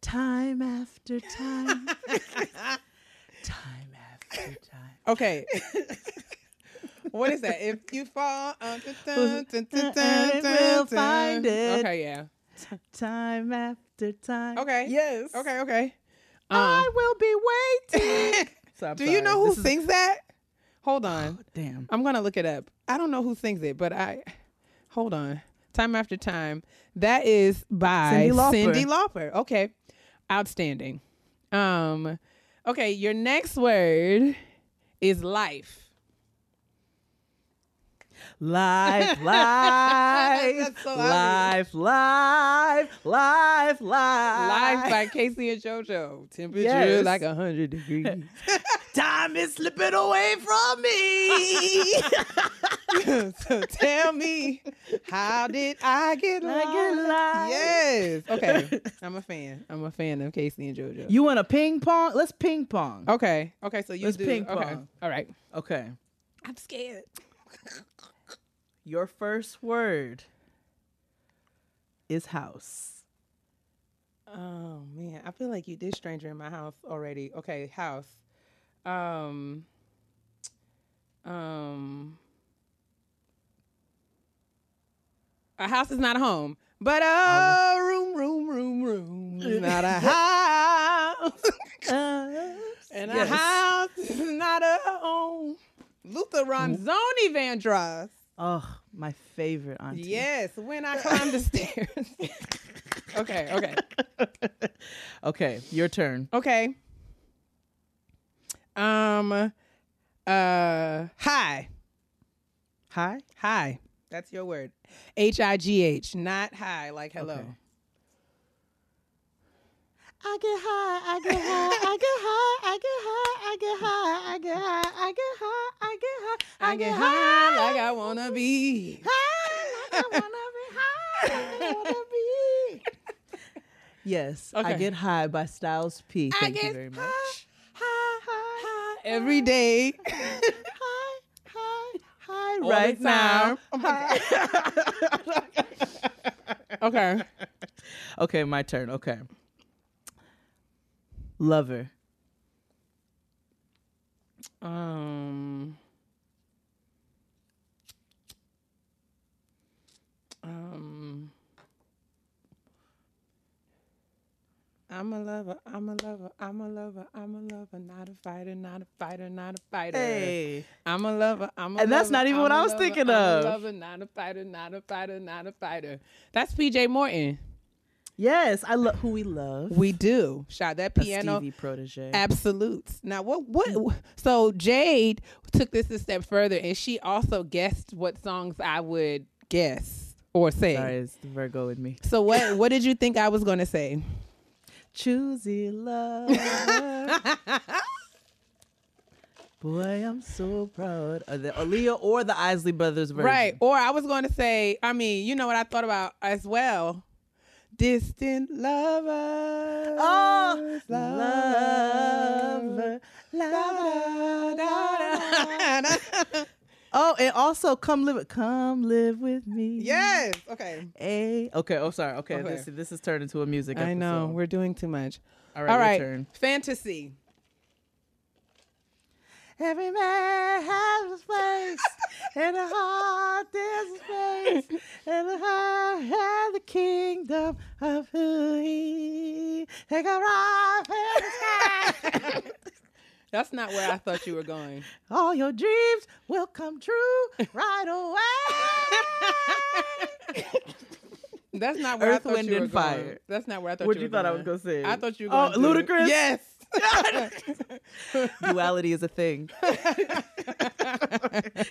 Speaker 1: Time after time. [laughs] time after time.
Speaker 2: Okay. [laughs] what is that? If you fall, uh, dun, dun, dun,
Speaker 1: we'll find it.
Speaker 2: Okay, yeah.
Speaker 1: Time after time.
Speaker 2: Okay.
Speaker 1: Yes.
Speaker 2: Okay, okay.
Speaker 1: I
Speaker 2: Um,
Speaker 1: will be waiting. [laughs] So
Speaker 2: do you know who
Speaker 1: This is-
Speaker 2: sings that? Hold on.
Speaker 1: Damn.
Speaker 2: I'm gonna look it up. I don't know who sings it, but I hold on. Time after time. That is by
Speaker 1: Cyndi Lauper.
Speaker 2: Cyndi Lauper. Okay. Outstanding. Um okay, your next word is life.
Speaker 1: Life, [laughs] life,
Speaker 2: so
Speaker 1: life, life, life, life.
Speaker 2: Life by K-Ci and JoJo. Temperature
Speaker 1: Yes.
Speaker 2: like a hundred degrees. [laughs]
Speaker 1: Time is slipping away from me. [laughs]
Speaker 2: so tell me, how did I get
Speaker 1: I
Speaker 2: lost?
Speaker 1: get lost.
Speaker 2: Yes. Okay. I'm a fan. I'm a fan of K-Ci and JoJo.
Speaker 1: you want a ping pong? Let's ping pong.
Speaker 2: okay. Okay. So you
Speaker 1: Let's
Speaker 2: do.
Speaker 1: ping
Speaker 2: okay.
Speaker 1: pong.
Speaker 2: All right.
Speaker 1: Okay.
Speaker 2: I'm scared.
Speaker 1: Your first word is house.
Speaker 2: Oh man, I feel like you did stranger in my house already. Okay, house. Um. Um. A house is not a home, but a room, room, room, room is [laughs] not a house, and a house is not a home. Luther Ronzoni Vandross.
Speaker 1: Oh, my favorite auntie.
Speaker 2: Yes, when I climb the stairs. [laughs] okay, okay.
Speaker 1: Okay, your turn.
Speaker 2: Okay. Um Uh, hi,
Speaker 1: Hi.
Speaker 2: hi. That's your word. H I G H, not hi, like hello.
Speaker 1: Okay. I get high, I get high, I get high, I get high, I get high, I get high, I get high, I get high,
Speaker 2: I get high like I wanna be.
Speaker 1: high like I wanna be high like I wanna [laughs] be. Yes, I get high by Styles P.
Speaker 2: I
Speaker 1: Thank you
Speaker 2: get
Speaker 1: very much.
Speaker 2: high,
Speaker 1: high, high,
Speaker 2: every day.
Speaker 1: high, [laughs] high, high,
Speaker 2: All
Speaker 1: right
Speaker 2: the
Speaker 1: now.
Speaker 2: time. Oh [laughs] okay.
Speaker 1: Okay, my turn. Okay. Lover.
Speaker 2: Um. Um. I'm a lover, I'm a lover, I'm a lover, I'm a lover, not a fighter, not a fighter, not a fighter.
Speaker 1: Hey.
Speaker 2: I'm a lover, I'm a
Speaker 1: And that's
Speaker 2: lover,
Speaker 1: not even
Speaker 2: I'm
Speaker 1: what I was
Speaker 2: lover,
Speaker 1: thinking
Speaker 2: I'm
Speaker 1: of.
Speaker 2: A lover, not a fighter, not a fighter, not a fighter. That's PJ Morton.
Speaker 1: Yes, I love who we love.
Speaker 2: We do. Shout that
Speaker 1: A
Speaker 2: piano.
Speaker 1: Stevie protege.
Speaker 2: Absolutes. Now, what what? Mm. So Jade took this a step further, and she also guessed what songs I would guess or say.
Speaker 1: Sorry, it's the Virgo with me.
Speaker 2: So what [laughs] what did you think I was going to say?
Speaker 1: Choosy love. [laughs] Boy, I'm so proud of the Aaliyah or the Isley Brothers version.
Speaker 2: Right. Or I was going to say. I mean, you know what I thought about as well. Distant lovers.
Speaker 1: Oh,
Speaker 2: lover,
Speaker 1: lover,
Speaker 2: da, da. [laughs]
Speaker 1: Oh, and also come live come live with me.
Speaker 2: yes. Okay.
Speaker 1: Hey. Okay. Oh, sorry. Okay.
Speaker 2: Okay.
Speaker 1: This this is turned into a music.
Speaker 2: I know we're doing too much.
Speaker 1: All right.
Speaker 2: All
Speaker 1: turn.
Speaker 2: Fantasy.
Speaker 1: Every man has his place, and a heart there's a space, and a heart has the kingdom of who he. Take a ride in the sky.
Speaker 2: That's not where I thought you were going.
Speaker 1: All your dreams will come true right away.
Speaker 2: That's not where
Speaker 1: Earth,
Speaker 2: I thought
Speaker 1: Wind,
Speaker 2: you were
Speaker 1: and
Speaker 2: going.
Speaker 1: Fire.
Speaker 2: That's not where I thought
Speaker 1: What
Speaker 2: you
Speaker 1: you
Speaker 2: were
Speaker 1: thought I was gonna say?
Speaker 2: I thought you were
Speaker 1: Oh,
Speaker 2: going to-
Speaker 1: Ludacris?
Speaker 2: Yes. [laughs]
Speaker 1: Duality is a thing. [laughs]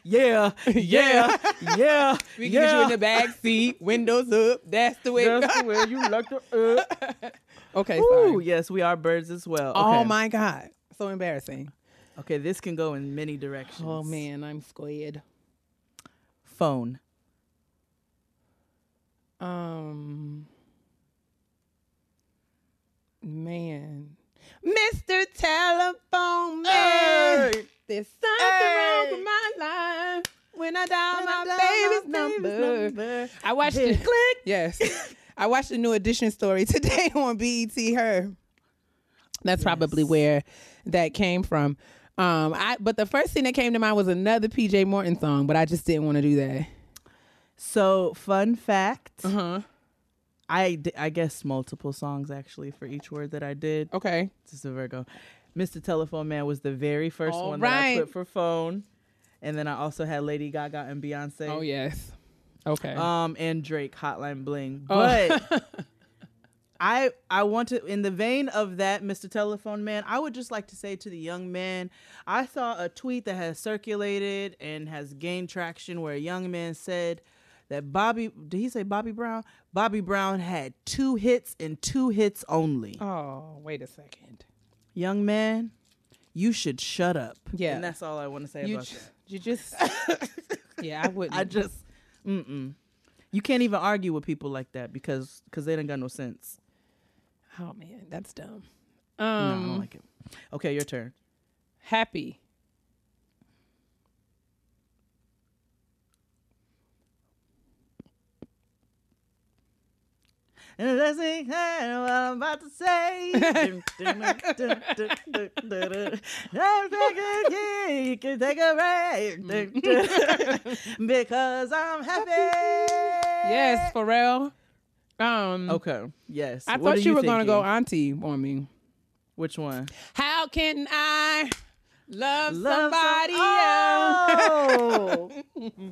Speaker 1: yeah, yeah, yeah.
Speaker 2: We can get you in the back seat, windows up. That's the way.
Speaker 1: That's the way you like to. Uh.
Speaker 2: okay,
Speaker 1: Ooh,
Speaker 2: sorry.
Speaker 1: yes, we are birds as well.
Speaker 2: Oh my god, so embarrassing.
Speaker 1: Okay, this can go in many directions.
Speaker 2: Oh man, I'm scared.
Speaker 1: Phone.
Speaker 2: Um, man, Mr. Telephone Man,
Speaker 1: Hey!
Speaker 2: there's something wrong
Speaker 1: Hey!
Speaker 2: with my life when I dial my baby's
Speaker 1: my baby's
Speaker 2: number.
Speaker 1: number.
Speaker 2: I watched it.
Speaker 1: click.
Speaker 2: Yes, [laughs] I watched the new edition story today on BET. Her. That's probably where that came from. Um, I but the first thing that came to mind was another PJ Morton song, but I just didn't want to do that.
Speaker 1: So, fun fact.
Speaker 2: Uh huh.
Speaker 1: I, d- I guess multiple songs actually for each word that I did.
Speaker 2: Okay.
Speaker 1: This is a Virgo. Mr. Telephone Man was the very first
Speaker 2: All
Speaker 1: one that I put for phone. And then I also had Lady Gaga and Beyonce.
Speaker 2: Oh yes. Okay.
Speaker 1: Um, and Drake, Hotline Bling.
Speaker 2: Oh.
Speaker 1: But [laughs] I I want to in the vein of that, Mr. Telephone Man, I would just like to say to the young man, I saw a tweet that has circulated and has gained traction where a young man said that Bobby did he say Bobby Brown? Bobby Brown had two hits and two hits only.
Speaker 2: oh, wait a second.
Speaker 1: Young man, you should shut up.
Speaker 2: Yeah.
Speaker 1: And that's all I want to say
Speaker 2: You
Speaker 1: about
Speaker 2: ju-
Speaker 1: that.
Speaker 2: you just [laughs] yeah, I wouldn't.
Speaker 1: I just mm-mm. You can't even argue with people like that because because they don't got no sense.
Speaker 2: oh man, that's dumb.
Speaker 1: no, I
Speaker 2: Um,
Speaker 1: don't like it. Okay, your turn.
Speaker 2: happy.
Speaker 1: And it, hey, what I'm about to say. You can take a break. Dun. [laughs] because I'm happy.
Speaker 2: Yes, Pharrell. Um,
Speaker 1: Okay. Yes.
Speaker 2: I
Speaker 1: What
Speaker 2: thought
Speaker 1: are
Speaker 2: you were gonna go auntie on me.
Speaker 1: Which one?
Speaker 2: How can I love,
Speaker 1: Love
Speaker 2: somebody
Speaker 1: some-
Speaker 2: else?
Speaker 1: Oh,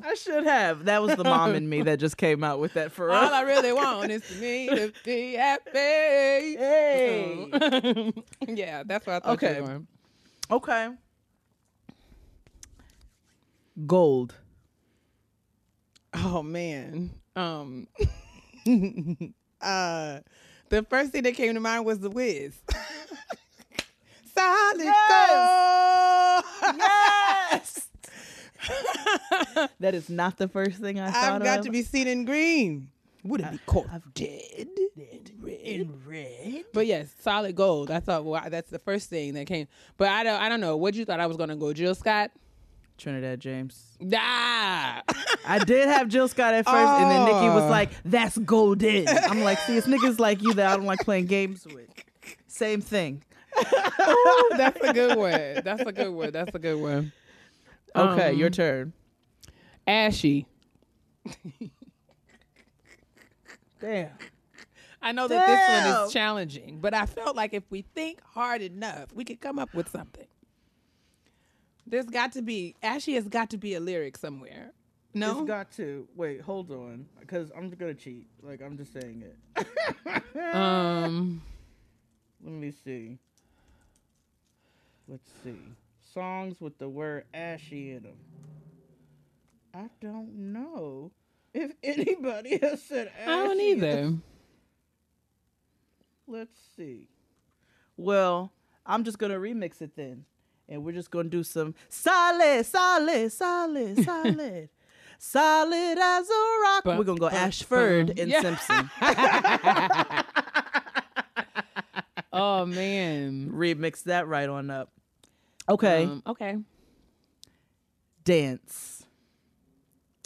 Speaker 1: I should have. That was the mom in me that just came out with that for
Speaker 2: All I really want is for me to be happy.
Speaker 1: Hey. [laughs]
Speaker 2: yeah, that's what I thought you were going.
Speaker 1: Okay. Gold.
Speaker 2: Oh man. Um [laughs] uh the first thing that came to mind was the whiz. [laughs] Solid
Speaker 1: Yes!
Speaker 2: gold.
Speaker 1: Yes. [laughs] that is not the first thing I thought
Speaker 2: I've got
Speaker 1: of.
Speaker 2: to be seen in green. Would it be caught
Speaker 1: I've-
Speaker 2: dead?
Speaker 1: in red.
Speaker 2: But yes, solid gold. I thought well, that's the first thing that came. But I don't I don't know. What you thought I was gonna go Jill Scott?
Speaker 1: Trinidad James.
Speaker 2: Ah
Speaker 1: I did have Jill Scott at first, and then Nikki was
Speaker 2: Oh.
Speaker 1: like, "That's golden." I'm like, "See, it's niggas like you that I don't like playing games with." Same thing.
Speaker 2: Ooh, [laughs] that's a good one. That's a good one. That's a good one.
Speaker 1: Okay,
Speaker 2: Um,
Speaker 1: your turn.
Speaker 2: Ashy.
Speaker 1: Damn.
Speaker 2: I know that this one is challenging, but I felt like if we think hard enough, we could come up with something. There's got to be Ashy has got to be a lyric somewhere. No,
Speaker 1: It's got to wait. Hold on, because I'm gonna cheat. Like I'm just saying it. [laughs]
Speaker 2: um,
Speaker 1: Let me see. Let's see. Songs with the word ashy in them. I don't know if [laughs] anybody has said ashy.
Speaker 2: I don't either.
Speaker 1: Let's see. Well, I'm just gonna remix it then, and we're just gonna do some solid, solid, solid, [laughs] solid, solid as a rock. We're gonna go
Speaker 2: bum,
Speaker 1: Ashford and
Speaker 2: Yeah.
Speaker 1: Simpson. [laughs]
Speaker 2: Oh man.
Speaker 1: remix that right on up. Okay,
Speaker 2: Um, okay.
Speaker 1: dance.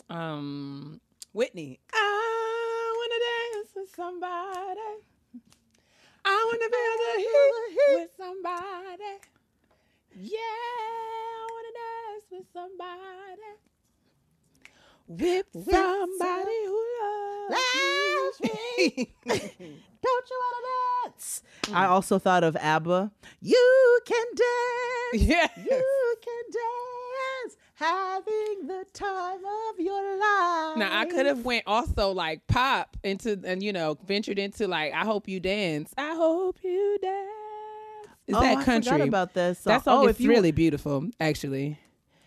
Speaker 2: Um, Whitney. I wanna dance with somebody. I wanna feel the heat with somebody. Yeah, I wanna dance with somebody. With somebody who loves me. [laughs] [laughs]
Speaker 1: Don't you wanna dance? Mm. I also thought of ABBA. You can dance. [laughs]
Speaker 2: Yeah.
Speaker 1: You can dance, having the time of your life.
Speaker 2: Now I could have went also like pop into and you know ventured into like I hope you dance. I hope you dance. Is
Speaker 1: oh,
Speaker 2: that
Speaker 1: I
Speaker 2: country?
Speaker 1: forgot about this.
Speaker 2: That song
Speaker 1: oh,
Speaker 2: is really beautiful, actually.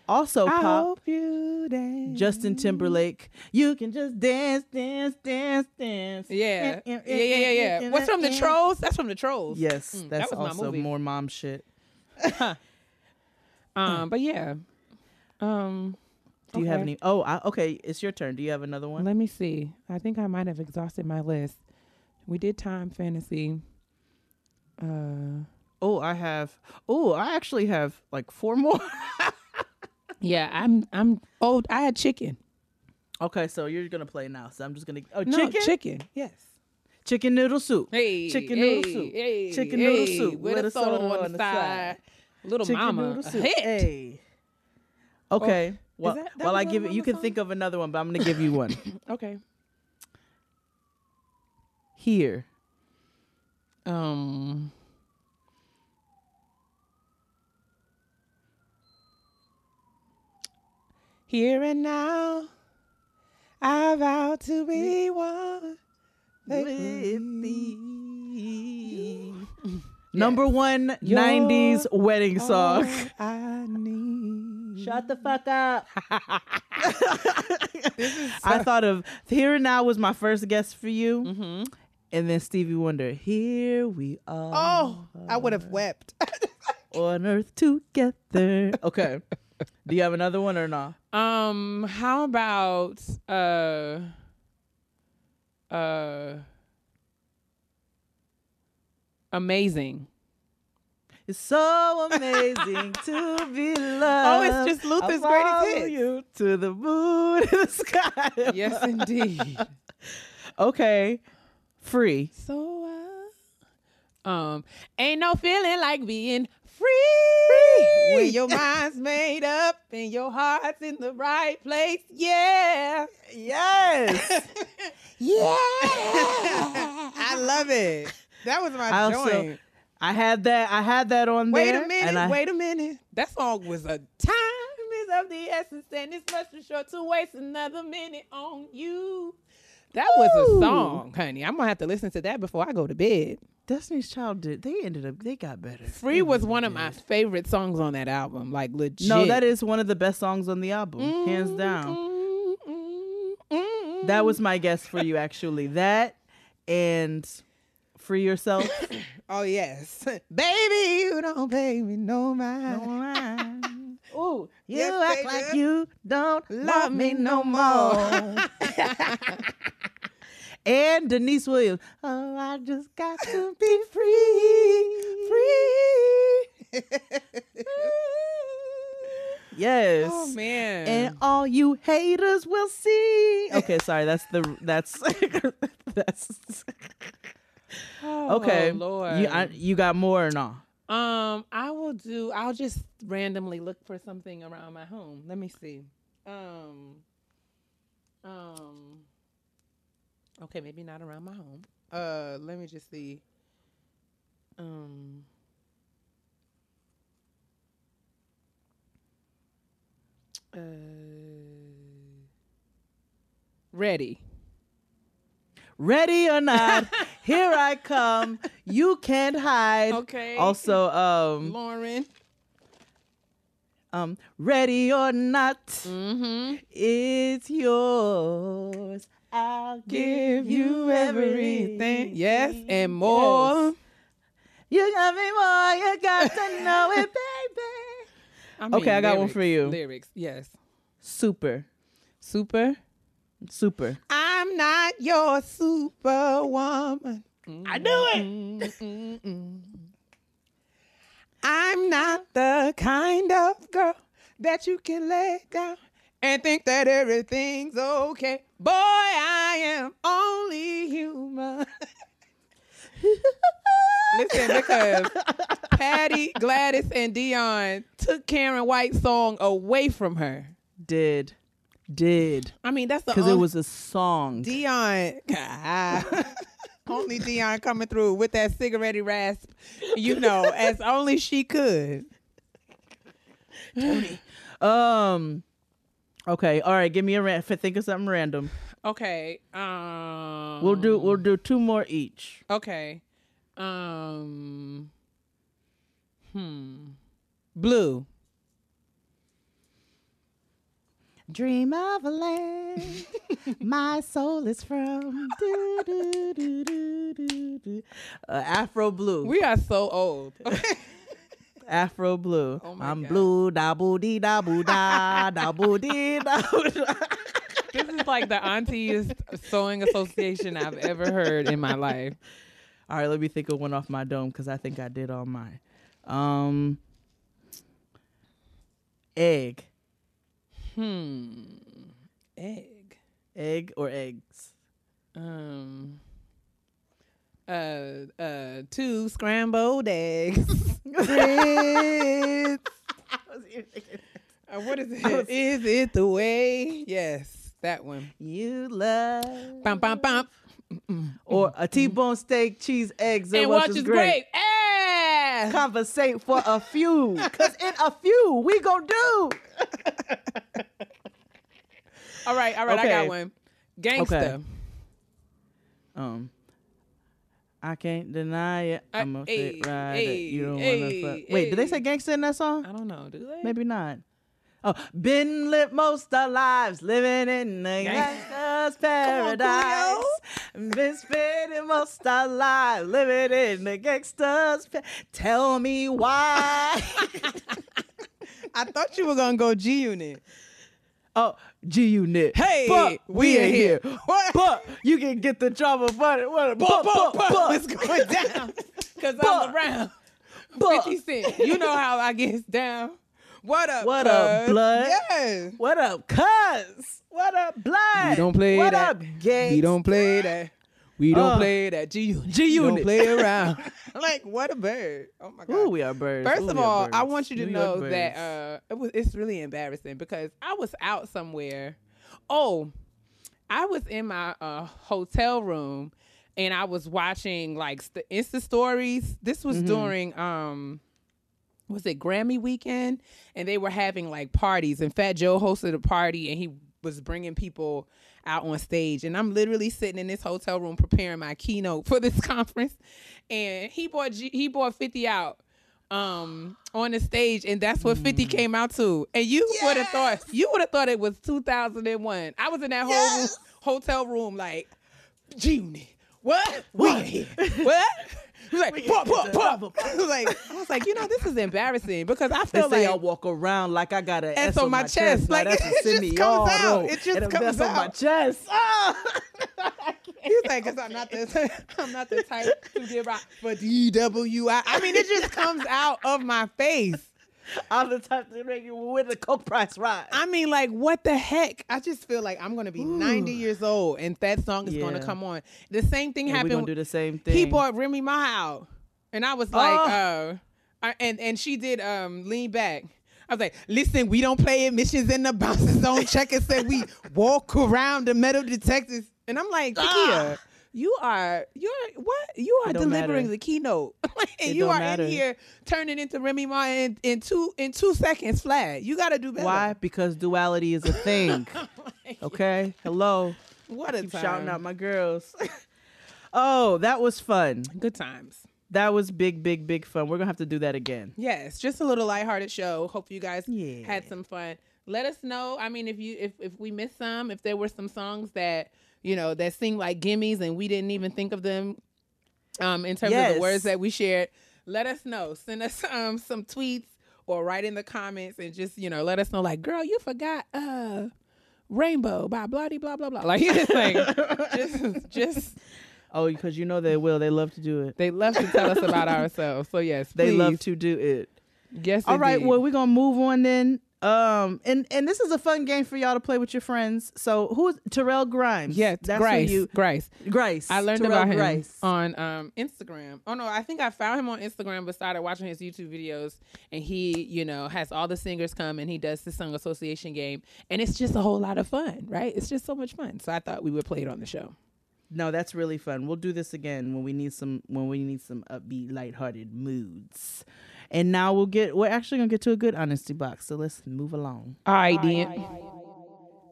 Speaker 1: Also
Speaker 2: I
Speaker 1: pop.
Speaker 2: hope you dance.
Speaker 1: Justin Timberlake. You can just dance, dance, dance, dance.
Speaker 2: Yeah, yeah, yeah, yeah, yeah. What's from the Trolls? That's from the Trolls.
Speaker 1: Yes,
Speaker 2: Mm,
Speaker 1: that's
Speaker 2: that
Speaker 1: also more mom shit. [laughs]
Speaker 2: Um, but yeah. Um,
Speaker 1: Do you have any? Oh, I, okay. It's your turn. Do you have another one?
Speaker 2: let me see. I think I might have exhausted my list. We did time fantasy. Uh,
Speaker 1: Oh, I have. Oh, I actually have like four more. [laughs]
Speaker 2: yeah, I'm. I'm. old. I had chicken.
Speaker 1: okay, so you're gonna play now. So I'm just gonna. Oh,
Speaker 2: No,
Speaker 1: chicken.
Speaker 2: chicken. Yes.
Speaker 1: Chicken noodle soup.
Speaker 2: Hey,
Speaker 1: Chicken
Speaker 2: hey,
Speaker 1: noodle soup.
Speaker 2: Hey,
Speaker 1: Chicken
Speaker 2: hey,
Speaker 1: noodle soup
Speaker 2: With, a soda on, the side. Little
Speaker 1: Chicken
Speaker 2: mama.
Speaker 1: noodle
Speaker 2: a hit.
Speaker 1: Hey. Okay. well,
Speaker 2: that- that
Speaker 1: while I give it, you can
Speaker 2: song?
Speaker 1: think of another one, but I'm gonna give you one. [laughs]
Speaker 2: Okay.
Speaker 1: Here.
Speaker 2: Um. Here and now, I vow to be one with
Speaker 1: With
Speaker 2: thee.
Speaker 1: Number one
Speaker 2: You're
Speaker 1: 90s wedding song.
Speaker 2: All I need.
Speaker 1: Shut the fuck up. [laughs] I thought of Here and Now was my first guess for you.
Speaker 2: Mhm.
Speaker 1: And then Stevie Wonder, Here we are
Speaker 2: Oh, I would have wept. [laughs]
Speaker 1: on earth together. Okay. [laughs] Do you have another one or not?
Speaker 2: Um, how about uh uh amazing.
Speaker 1: It's so amazing to be loved. [laughs]
Speaker 2: Oh, it's just Luther's greatest hits.
Speaker 1: you to the moon and the sky. [laughs]
Speaker 2: Yes, indeed.
Speaker 1: Okay. Free.
Speaker 2: so uh, um ain't no feeling like being free, when your [laughs] mind's made up and your heart's in the right place. Yeah.
Speaker 1: Yes. [laughs]
Speaker 2: Yeah. [laughs] I love it. That was my
Speaker 1: I also
Speaker 2: joint.
Speaker 1: I had that I had that on
Speaker 2: Wait
Speaker 1: there.
Speaker 2: Wait a minute,
Speaker 1: I-
Speaker 2: wait a minute. That song was a time is of the essence, and it's much too short to waste another minute on you. That was a song, honey. I'm gonna have to listen to that before I go to bed.
Speaker 1: Destiny's Child did. They ended up. They got better.
Speaker 2: Free was one of my favorite songs on that album. Like legit.
Speaker 1: No, that is one of the best songs on the album, hands down.
Speaker 2: Mm-hmm.
Speaker 1: That was my guess for you, actually. That and Free Yourself. [coughs]
Speaker 2: Oh yes, baby, you don't pay me no mind.
Speaker 1: Ooh, you
Speaker 2: Yes,
Speaker 1: act
Speaker 2: baby.
Speaker 1: like you don't love me no more. [laughs] [laughs] and Deniece Williams. Oh, I just got to be [laughs] free, free. yes.
Speaker 2: Oh man.
Speaker 1: And all you haters will see. Okay, sorry. That's the that's that's
Speaker 2: Oh,
Speaker 1: okay.
Speaker 2: Lord.
Speaker 1: You I, you got more or no?
Speaker 2: Um, I will do. I'll just randomly look for something around my home. Let me see. Um, um. Okay, maybe not around my home. Uh, let me just see. Um. Uh. Ready.
Speaker 1: Ready or not, [laughs] here I come. You can't hide.
Speaker 2: Okay.
Speaker 1: Also, um,
Speaker 2: Lauren.
Speaker 1: um, ready or not,
Speaker 2: Mm-hmm.
Speaker 1: it's yours. I'll
Speaker 2: Give you everything. Yes, and more.
Speaker 1: Yes. You got me more. You got to know it, [laughs] baby.
Speaker 2: I
Speaker 1: Okay, I got one for you.
Speaker 2: Lyrics, yes.
Speaker 1: Super,
Speaker 2: Super.
Speaker 1: Super.
Speaker 2: I'm not your superwoman.
Speaker 1: I knew it.
Speaker 2: I'm not the kind of girl that you can lay down and think that everything's okay. Boy, I am only human. [laughs] Listen, because Patti, Gladys, and Dionne took Karyn White's song away from her.
Speaker 1: Did, did,
Speaker 2: I mean, that's the
Speaker 1: because it was a song.
Speaker 2: Dionne. only Dionne coming through with that cigarette rasp, you know, as only she could. Tony.
Speaker 1: Um. Okay. All right. Give me a ran- think of something random.
Speaker 2: Okay. Um
Speaker 1: We'll do. We'll do two more each.
Speaker 2: Okay. Um Hmm. Blue.
Speaker 1: Dream of a land [laughs] my soul is from. Do, do, do, do, do, do. Uh, Afro blue.
Speaker 2: We are so old. [laughs]
Speaker 1: Afro blue.
Speaker 2: Oh
Speaker 1: I'm
Speaker 2: God.
Speaker 1: blue. Da [laughs] boo dee da boo da da boo dee da boo da.
Speaker 2: this is like the auntiest song association I've ever heard in my life.
Speaker 1: All right. Let me think of one off my dome because I think I did all mine. Um. Egg.
Speaker 2: Hmm. Egg.
Speaker 1: Egg or eggs.
Speaker 2: Um uh uh two scrambled eggs. [laughs] Grits. Uh, what is it? Is it the way? Yes, that one.
Speaker 1: You love.
Speaker 2: Bum bum bum.
Speaker 1: Or a T-bone steak, cheese, eggs, and,
Speaker 2: And
Speaker 1: is great.
Speaker 2: great. Eh!
Speaker 1: Conversate for a few, cause in a few we gon' do. [laughs]
Speaker 2: All right, all right, I got one. Gangsta.
Speaker 1: Okay. Um, I can't deny it.
Speaker 2: I-
Speaker 1: I'm a
Speaker 2: hey,
Speaker 1: fit rider.
Speaker 2: hey,
Speaker 1: you don't
Speaker 2: hey,
Speaker 1: wanna fuck. Wait, did they say gangster in that song?
Speaker 2: I don't know. Do they?
Speaker 1: Maybe not. Oh, been lit most our lives living in the gangster's paradise. been spending most our lives living in the gangster's. Pa- Tell me why. [laughs]
Speaker 2: I thought you were gonna go G Unit.
Speaker 1: Oh, G Unit.
Speaker 2: Hey,
Speaker 1: but
Speaker 2: we
Speaker 1: we ain't
Speaker 2: here.
Speaker 1: here. But you can get the trouble, but what? But, but, but,
Speaker 2: It's going down [laughs] because
Speaker 1: But-
Speaker 2: I'm around.
Speaker 1: but-
Speaker 2: Fifty Cent. You know how I get down. What up?
Speaker 1: What up,
Speaker 2: cuz?
Speaker 1: blood?
Speaker 2: Yes.
Speaker 1: What up, cuz? What up, blood?
Speaker 2: We don't play
Speaker 1: what
Speaker 2: that.
Speaker 1: up, gang?
Speaker 2: We don't play that. We don't
Speaker 1: Uh,
Speaker 2: play that. G Unit.
Speaker 1: G
Speaker 2: We Don't
Speaker 1: Unit.
Speaker 2: play around. [laughs] like what a bird. Oh my god.
Speaker 1: Ooh, we are birds.
Speaker 2: First
Speaker 1: Ooh,
Speaker 2: of all, I want you to
Speaker 1: New
Speaker 2: know that uh, it was it's really embarrassing because I was out somewhere. Oh, I was in my uh, hotel room and I was watching like st- Insta stories. This was during um was it Grammy weekend and they were having like parties and Fat Joe hosted a party and he was bringing people out on stage, and I'm literally sitting in this hotel room preparing my keynote for this [laughs] conference, and he bought G- he bought 50 out um on the stage. And that's what 50 came out to. And you would have thought you would have thought it was 2001 i was in that whole room, hotel room like June, what? What? What [laughs] He was like, pop, pop, pop. I was like, I was like, you know, this is embarrassing because I
Speaker 1: They
Speaker 2: feel
Speaker 1: say I walk around like I got an
Speaker 2: S on
Speaker 1: on
Speaker 2: my chest.
Speaker 1: chest. Now
Speaker 2: Like,
Speaker 1: that's
Speaker 2: it just comes out. It just comes
Speaker 1: S on my
Speaker 2: out.
Speaker 1: chest. [laughs] Ah! [laughs]
Speaker 2: He's like, cause I'm not the [laughs] I'm not the type to get right for DWI. I mean, it just comes out of my face. [laughs]
Speaker 1: I'm the type to make you with the coke price rise.
Speaker 2: I mean, like, what the heck? I just feel like I'm gonna be 90 years old and that song is gonna come on. The same thing
Speaker 1: And we
Speaker 2: happened.
Speaker 1: gonna do the same thing.
Speaker 2: He bought Remy Ma out, and I was like,
Speaker 1: Oh.
Speaker 2: uh, and and she did um lean back. I was like, listen, we don't play admissions in the bouncer zone. Check and said we [laughs] walk around the metal detectors, and I'm like, Takia, you are you're what? You are delivering
Speaker 1: matter.
Speaker 2: the keynote, [laughs] and you are
Speaker 1: matter.
Speaker 2: in here turning into Remy Ma in, in two in two seconds flat. You got to do better.
Speaker 1: Why? Because duality is a thing. [laughs] okay. Hello.
Speaker 2: What a
Speaker 1: Keep
Speaker 2: time.
Speaker 1: shouting out my girls. [laughs] oh, that was fun.
Speaker 2: good times.
Speaker 1: That was big, big, big fun. We're gonna have to do that again.
Speaker 2: Yes, just a little lighthearted show. Hope you guys
Speaker 1: Yeah.
Speaker 2: had some fun. Let us know. I mean, if you if if we missed some, if there were some songs that you know that seemed like gimmies and we didn't even think of them, um, in terms of the words that we shared, let us know. Send us [laughs] um some tweets or write in the comments and just you know let us know. Like, girl, you forgot uh rainbow by blah blah blah blah. Like, [laughs] like just just
Speaker 1: Oh, because you know they will. They love to do it.
Speaker 2: they love to tell us about ourselves. So yes,
Speaker 1: They love to do it.
Speaker 2: Yes,
Speaker 1: All right,
Speaker 2: indeed.
Speaker 1: well, we're gonna move on then. Um, and and this is a fun game for y'all to play with your friends. So who's Terrell Grimes?
Speaker 2: Yes,
Speaker 1: that's
Speaker 2: Grace.
Speaker 1: who you.
Speaker 2: Grace.
Speaker 1: Grace.
Speaker 2: I learned
Speaker 1: Terrell
Speaker 2: about him
Speaker 1: Grice.
Speaker 2: on um, Instagram. Oh no, I think I found him on Instagram, but started watching his YouTube videos. And he, you know, has all the singers come and he does the song association game, and it's just a whole lot of fun, right? It's just so much fun. So I thought we would play it on the show.
Speaker 1: No, that's really fun. We'll do this again when we need some when we need some upbeat, lighthearted moods. And now we'll get we're actually gonna get to a good honesty box. So let's move along.
Speaker 2: All right, then.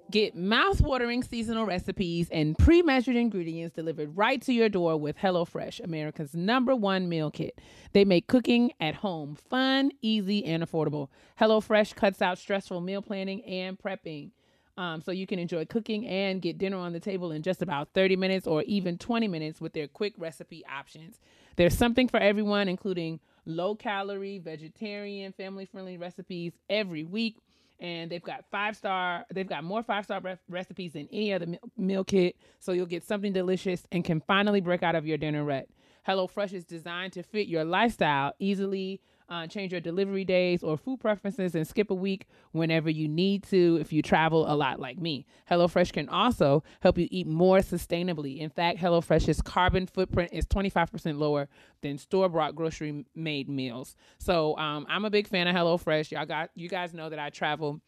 Speaker 2: Get mouth-watering seasonal recipes and pre-measured ingredients delivered right to your door with HelloFresh, America's number one meal kit. They make cooking at home fun, easy, and affordable. HelloFresh cuts out stressful meal planning and prepping. Um, so you can enjoy cooking and get dinner on the table in just about 30 minutes or even 20 minutes with their quick recipe options. There's something for everyone, including low calorie, vegetarian, family friendly recipes every week. And they've got five star, they've got more five star re- recipes than any other meal, meal kit. So you'll get something delicious and can finally break out of your dinner rut. HelloFresh is designed to fit your lifestyle easily. Uh, change your delivery days or food preferences and skip a week whenever you need to if you travel a lot like me. HelloFresh can also help you eat more sustainably. In fact, HelloFresh's carbon footprint is 25% lower than store-bought grocery made meals. So um, I'm a big fan of HelloFresh. Y'all got you guys know that I travel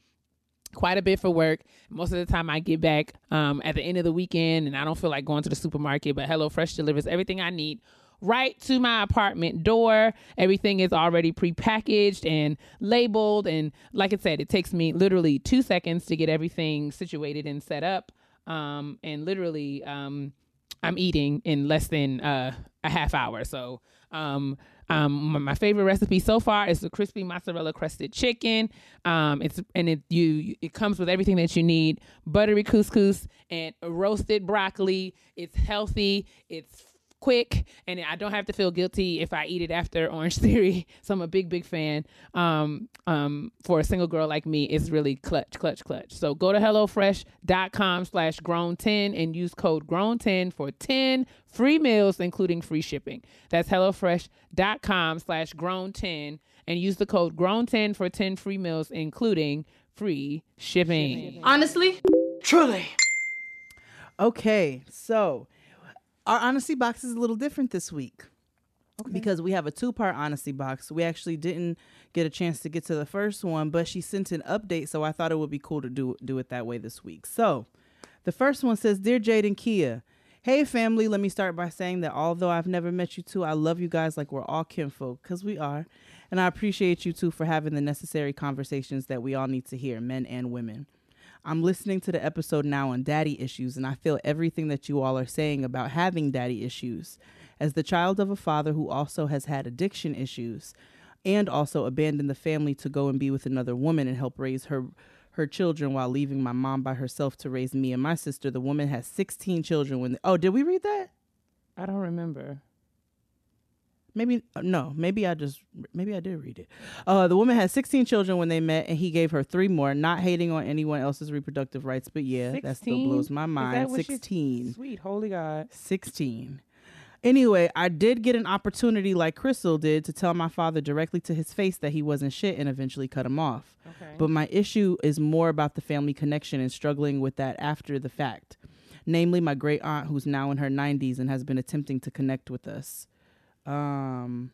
Speaker 2: quite a bit for work. Most of the time I get back um, at the end of the weekend and I don't feel like going to the supermarket, but HelloFresh delivers everything I need right to my apartment door. Everything is already prepackaged and labeled. And like I said, it takes me literally two seconds to get everything situated and set up. Um, and literally, um, I'm eating in less than uh, a half hour. So, um, um, my, favorite recipe so far is the crispy mozzarella crusted chicken. Um, it's and it you it comes with everything that you need: buttery couscous and roasted broccoli. It's healthy. It's quick and I don't have to feel guilty if I eat it after [laughs] Orange Theory. So I'm a big, big fan. Um, um, for a single girl like me, it's really clutch, clutch, clutch. So go to HelloFresh.com slash grown10 and use code grown10 for 10 free meals, including free shipping. That's HelloFresh.com slash grown10 and use the code grown10 for 10 free meals, including free shipping.
Speaker 3: Honestly, truly.
Speaker 1: Okay, so our honesty box is a little different this week. Because we have a two part honesty box. We actually didn't get a chance to get to the first one, but she sent an update, so I thought it would be cool to do do it that way this week. So the first one says, Dear Jade and Keia, Hey family, let me start by saying that although I've never met you two, I love you guys like we're all kinfolk, because we are. And I appreciate you two for having the necessary conversations that we all need to hear, men and women. I'm listening to the episode now on daddy issues, and I feel everything that you all are saying about having daddy issues. As the child of a father who also has had addiction issues and also abandoned the family to go and be with another woman and help raise her her children while leaving my mom by herself to raise me and my sister. The woman has 16 children when Oh, did we read that?
Speaker 2: I don't remember.
Speaker 1: Maybe uh, no, maybe I just maybe I did read it. Uh, the woman had 16 children when they met, and he gave her three more. Not hating on anyone else's reproductive rights, but yeah, that still blows my
Speaker 2: Is
Speaker 1: mind.
Speaker 2: that what she-
Speaker 1: 16.
Speaker 2: Sweet, holy God.
Speaker 1: 16. Anyway, I did get an opportunity like Crystal did to tell my father directly to his face that he wasn't shit and eventually cut him off.
Speaker 2: Okay.
Speaker 1: But my issue is more about the family connection and struggling with that after the fact. Namely, my great aunt, who's now in her 90s and has been attempting to connect with us. Um,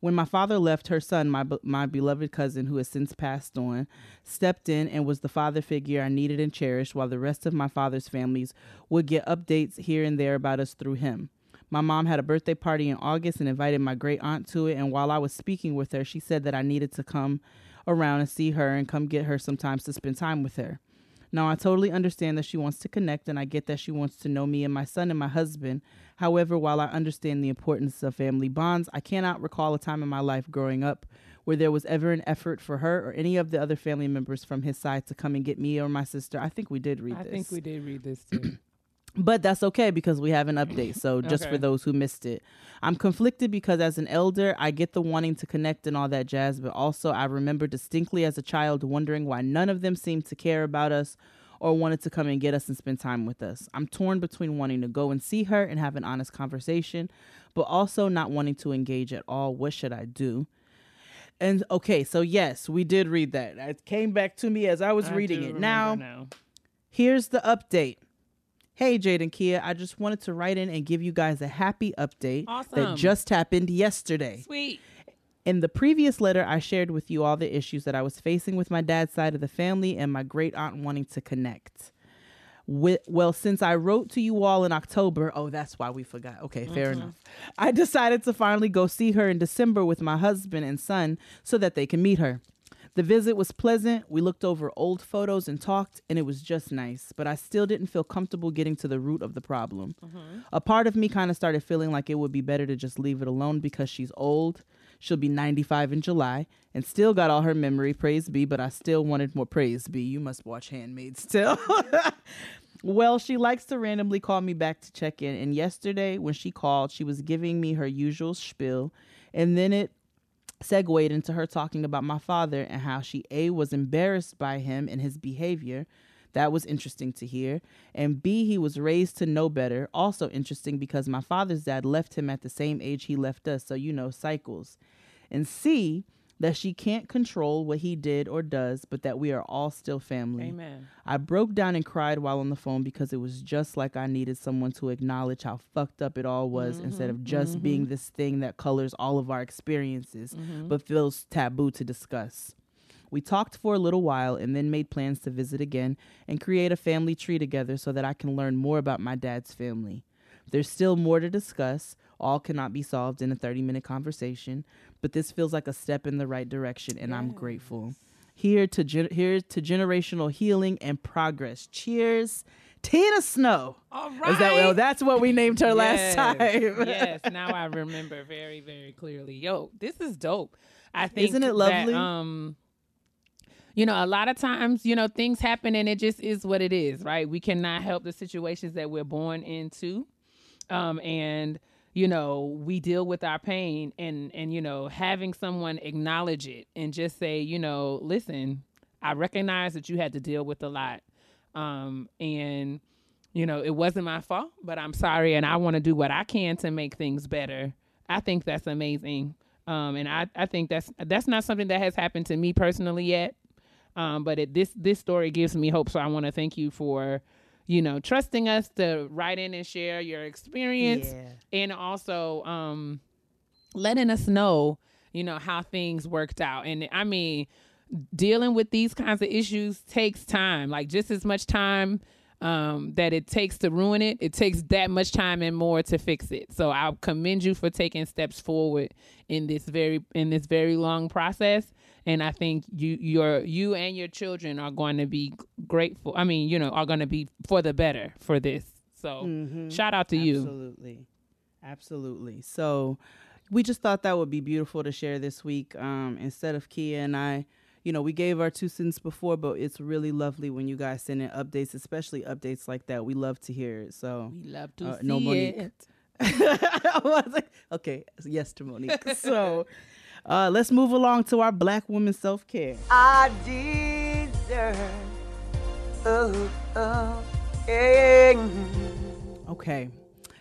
Speaker 1: when my father left, her son, my my beloved cousin, who has since passed on, stepped in and was the father figure I needed and cherished, while the rest of my father's families would get updates here and there about us through him. My mom had a birthday party in August and invited my great aunt to it. And while I was speaking with her, she said that I needed to come around and see her and come get her sometimes to spend time with her. Now, I totally understand that she wants to connect, and I get that she wants to know me and my son and my husband. However, while I understand the importance of family bonds, I cannot recall a time in my life growing up where there was ever an effort for her or any of the other family members from his side to come and get me or my sister. I think we did read
Speaker 2: I
Speaker 1: this I
Speaker 2: think we did read this [clears throat] too.
Speaker 1: But that's okay because we have an update. So [laughs] just for those who missed it, I'm conflicted because as an elder, I get the wanting to connect and all that jazz, but also I remember distinctly as a child wondering why none of them seemed to care about us or wanted to come and get us and spend time with us. I'm torn between wanting to go and see her and have an honest conversation, but also not wanting to engage at all. What should I do? And okay, so yes, we did read that. It came back to me as I was
Speaker 2: I
Speaker 1: reading it. Now,
Speaker 2: now.
Speaker 1: Here's the update. Hey, Jade and Keia, I just wanted to write in and give you guys a happy update that just happened yesterday.
Speaker 2: Sweet.
Speaker 1: In the previous letter, I shared with you all the issues that I was facing with my dad's side of the family and my great aunt wanting to connect. Wi- well, since I wrote to you all in October, oh, that's why we forgot. Okay, fair mm-hmm. enough. I decided to finally go see her in December with my husband and son so that they can meet her. The visit was pleasant. We looked over old photos and talked, and it was just nice. But I still didn't feel comfortable getting to the root of the problem. Mm-hmm. A part of me kind of started feeling like it would be better to just leave it alone because she's old. She'll be 95 in July and still got all her memory, praise be, but I still wanted more praise be. You must watch Handmaid still. [laughs] well, she likes to randomly call me back to check in. And yesterday, when she called, she was giving me her usual spiel. And then it segued into her talking about my father and how she A was embarrassed by him and his behavior. That was interesting to hear. And B, he was raised to know better. Also interesting because my father's dad left him at the same age he left us. So, you know, cycles. And C, that she can't control what he did or does, but that we are all still family.
Speaker 2: Amen.
Speaker 1: I broke down and cried while on the phone because it was just like I needed someone to acknowledge how fucked up it all was mm-hmm. instead of just mm-hmm. being this thing that colors all of our experiences mm-hmm. but feels taboo to discuss. We talked for a little while and then made plans to visit again and create a family tree together so that I can learn more about my dad's family. There's still more to discuss. All cannot be solved in a 30 minute conversation, but this feels like a step in the right direction and I'm grateful. Here to gen- here to generational healing and progress. Cheers. Tina Snow.
Speaker 2: All right.
Speaker 1: Is that well, that's what we named her last time. [laughs]
Speaker 2: yes, now I remember very, very clearly. Yo, this is dope. I think
Speaker 1: Isn't it
Speaker 2: that,
Speaker 1: lovely?
Speaker 2: um you know, a lot of times, you know, things happen and it just is what it is, right? We cannot help the situations that we're born into. Um and you know, we deal with our pain and and you know, having someone acknowledge it and just say, you know, listen, I recognize that you had to deal with a lot. Um and you know, it wasn't my fault, but I'm sorry and I want to do what I can to make things better. I think that's amazing. Um, and I, I think that's that's not something that has happened to me personally yet. Um, but it, this this story gives me hope. So I want to thank you for, you know, trusting us to write in and share your experience,
Speaker 1: Yeah.
Speaker 2: and also um, letting us know, you know, how things worked out. And I mean, dealing with these kinds of issues takes time, like just as much time um, that it takes to ruin it, it takes that much time and more to fix it. So I commend you for taking steps forward in this very in this very long process. And I think you your you and your children are going to be grateful. I mean, you know, are going to be for the better for this. So shout out to you.
Speaker 1: Absolutely. Absolutely. So we just thought that would be beautiful to share this week. Um, instead of Keia and I, you know, we gave our two cents before, but it's really lovely when you guys send in updates, especially updates like that. We love to hear it. So
Speaker 2: We love to
Speaker 1: Uh,
Speaker 2: see
Speaker 1: no, Monique.
Speaker 2: it. [laughs]
Speaker 1: I was like, okay, yes to Monique. [laughs] So uh, let's move along to our Black woman self care.
Speaker 4: I deserve. Oh, oh, yeah.
Speaker 1: Okay,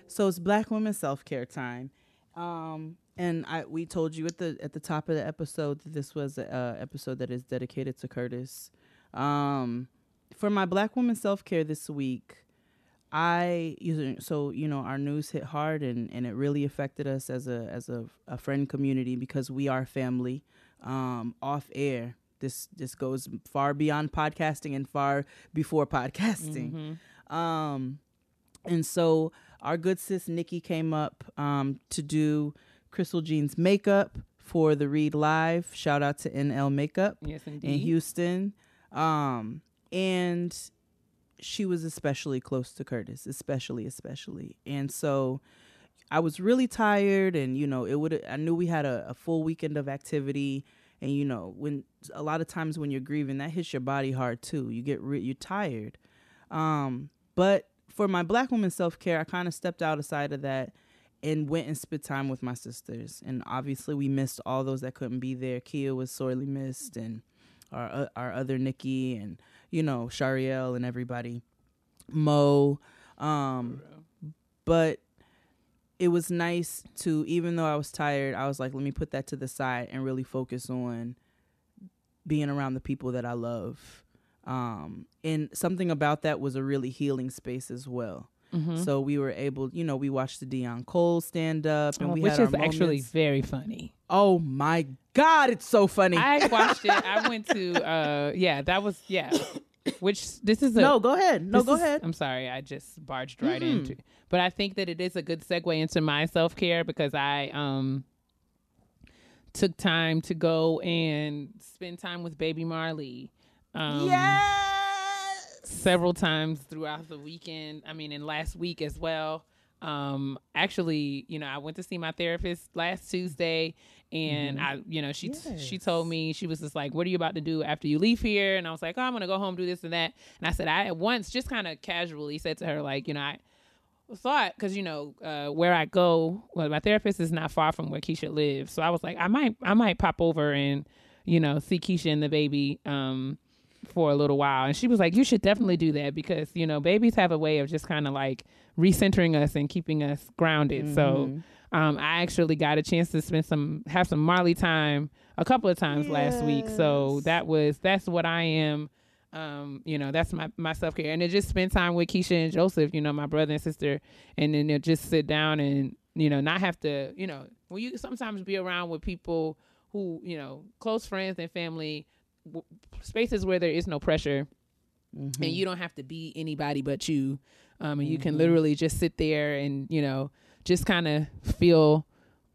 Speaker 1: so it's Black women self care time, um, and I we told you at the at the top of the episode that this was a uh, episode that is dedicated to Curtis. Um, for my Black woman self care this week, I so you know our news hit hard and and it really affected us as a as a, a friend community because we are family. Um, off air, this this goes far beyond podcasting and far before podcasting. Um, and so our good sis Nikki came up um, to do Crystal Jean's makeup for the Read Live. Shout out to NL Makeup
Speaker 2: Yes,
Speaker 1: in. Houston. Um, and she was especially close to Curtis, especially, especially. And so I was really tired and, you know, it would, I knew we had a, a full weekend of activity. And, you know, when a lot of times when you're grieving, that hits your body hard too. You get, re- you're tired. Um, but for my black woman self care, I kind of stepped outside of that and went and spent time with my sisters. And obviously, we missed all those that couldn't be there. Keia was sorely missed, and our uh, our other Nikki, and you know Shariel and everybody, Mo. Um, but it was nice to, even though I was tired, I was like, let me put that to the side and really focus on being around the people that I love. Um, and something about that was a really healing space as well.
Speaker 2: Mm-hmm.
Speaker 1: So we were able, you know, we watched the Deon Cole stand up, and
Speaker 2: Oh,
Speaker 1: we
Speaker 2: which
Speaker 1: had our
Speaker 2: is actually very funny.
Speaker 1: Oh my God, it's so funny.
Speaker 2: I [laughs] watched it. I went to uh yeah, that was yeah. Which this is a
Speaker 1: no, go ahead. No, go
Speaker 2: is-
Speaker 1: ahead.
Speaker 2: I'm sorry, I just barged right
Speaker 1: Mm-mm.
Speaker 2: into. But I think that it is a good segue into my self care because I um took time to go and spend time with baby Marley. Um,
Speaker 1: yes.
Speaker 2: several times throughout the weekend. I mean, and last week as well. Um, actually, you know, I went to see my therapist last Tuesday, and I, you know, she she told me she was just like, "What are you about to do after you leave here?" And I was like, "Oh, I'm gonna go home, do this and that." And I said, I at once just kind of casually said to her, like, you know, I thought because you know uh, where I go, well, my therapist is not far from where Keisha lives, so I was like, I might I might pop over and you know see Keisha and the baby. Um, for a little while and she was like you should definitely do that because you know babies have a way of just kind of like recentering us and keeping us grounded so um i actually got a chance to spend some have some marley time a couple of times last week. So that was that's what i am. Um you know that's my my self-care. And to just spend time with keisha and joseph you know my brother and sister. And then they'll just sit down and you know not have to you know when you sometimes be around with people who you know close friends and family w- spaces where there is no pressure. And you don't have to be anybody but you. Um, and you can literally just sit there and you know just kind of feel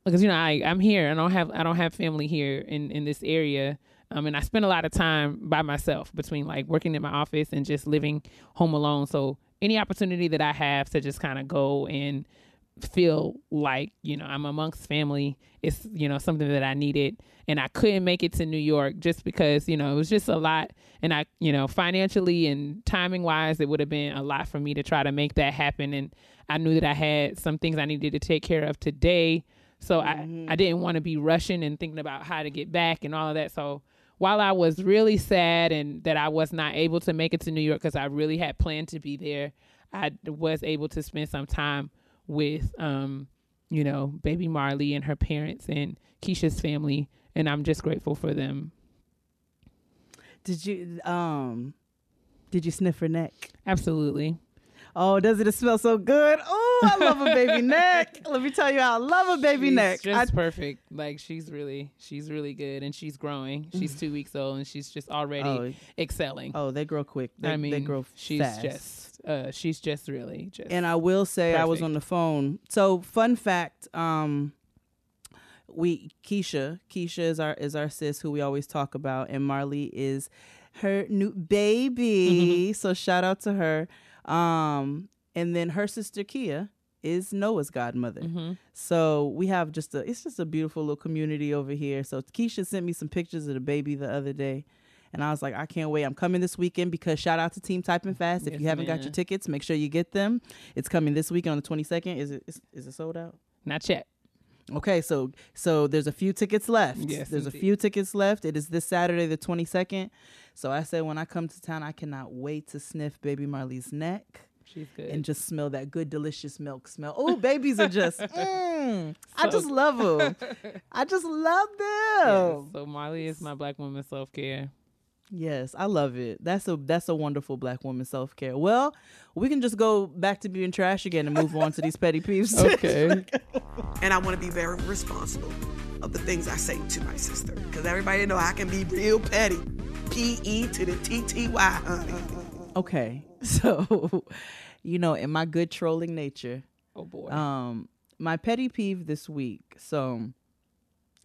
Speaker 2: because you know I I'm here. I don't have I don't have family here in in this area. Um, and I spend a lot of time by myself between like working in my office and just living home alone. So any opportunity that I have to just kind of go and feel like you know I'm amongst family is you know something that I needed. And I couldn't make it to New York just because you know it was just a lot. And I you know financially and timing wise it would have been a lot for me to try to make that happen. And I knew that I had some things I needed to take care of today. So I I didn't want to be rushing and thinking about how to get back and all of that. So while I was really sad and that I was not able to make it to New York because I really had planned to be there I was able to spend some time with um you know baby marley and her parents and keisha's family and i'm just grateful for them.
Speaker 1: Did you um did you sniff her neck?
Speaker 2: absolutely
Speaker 1: Oh, does it smell so good? Oh, I love a baby [laughs] neck. Let me tell you, I love a baby
Speaker 2: she's
Speaker 1: neck. I-
Speaker 2: just perfect like she's really she's really good and she's growing she's two weeks old and she's just already
Speaker 1: Oh.
Speaker 2: excelling
Speaker 1: oh, they grow quick. They,
Speaker 2: i mean
Speaker 1: they grow
Speaker 2: she's
Speaker 1: fast.
Speaker 2: just uh, she's just really just.
Speaker 1: And I will say I was on the phone. So fun fact, um we Keisha, Keisha is our is our sis who we always talk about and Marley is her new baby. So shout out to her. Um and then her sister Keia is Noah's godmother.
Speaker 2: Mhm.
Speaker 1: So we have just a it's just a beautiful little community over here. So Keisha sent me some pictures of the baby the other day. And I was like, I can't wait. I'm coming this weekend because shout out to Team Typing Fast. If
Speaker 2: Yes,
Speaker 1: you haven't got your tickets, make sure you get them. It's coming this weekend on the 22nd. Is it is, is it sold out?
Speaker 2: Not yet.
Speaker 1: Okay, so so there's a few tickets left.
Speaker 2: Yes,
Speaker 1: there's
Speaker 2: indeed.
Speaker 1: a few tickets left. It is this Saturday, the 22nd. So I said when I come to town, I cannot wait to sniff baby Marley's neck
Speaker 2: She's good.
Speaker 1: and just smell that good, delicious milk smell. Oh, babies are just, [laughs] mm, I just love them. [laughs] I just love
Speaker 2: Yes.
Speaker 1: them.
Speaker 2: So Marley is my black woman self care.
Speaker 1: Yes, I love it. That's a that's a wonderful black woman self care. Well, we can just go back to being trash again and move on to these petty peeves. [laughs]
Speaker 2: Okay.
Speaker 5: and I want to be very responsible of the things I say to my sister because everybody know I can be real petty. P E to the T T Y, honey.
Speaker 1: okay, [laughs] so you know, in my good trolling nature,
Speaker 2: oh boy.
Speaker 1: um, my petty peeve this week. So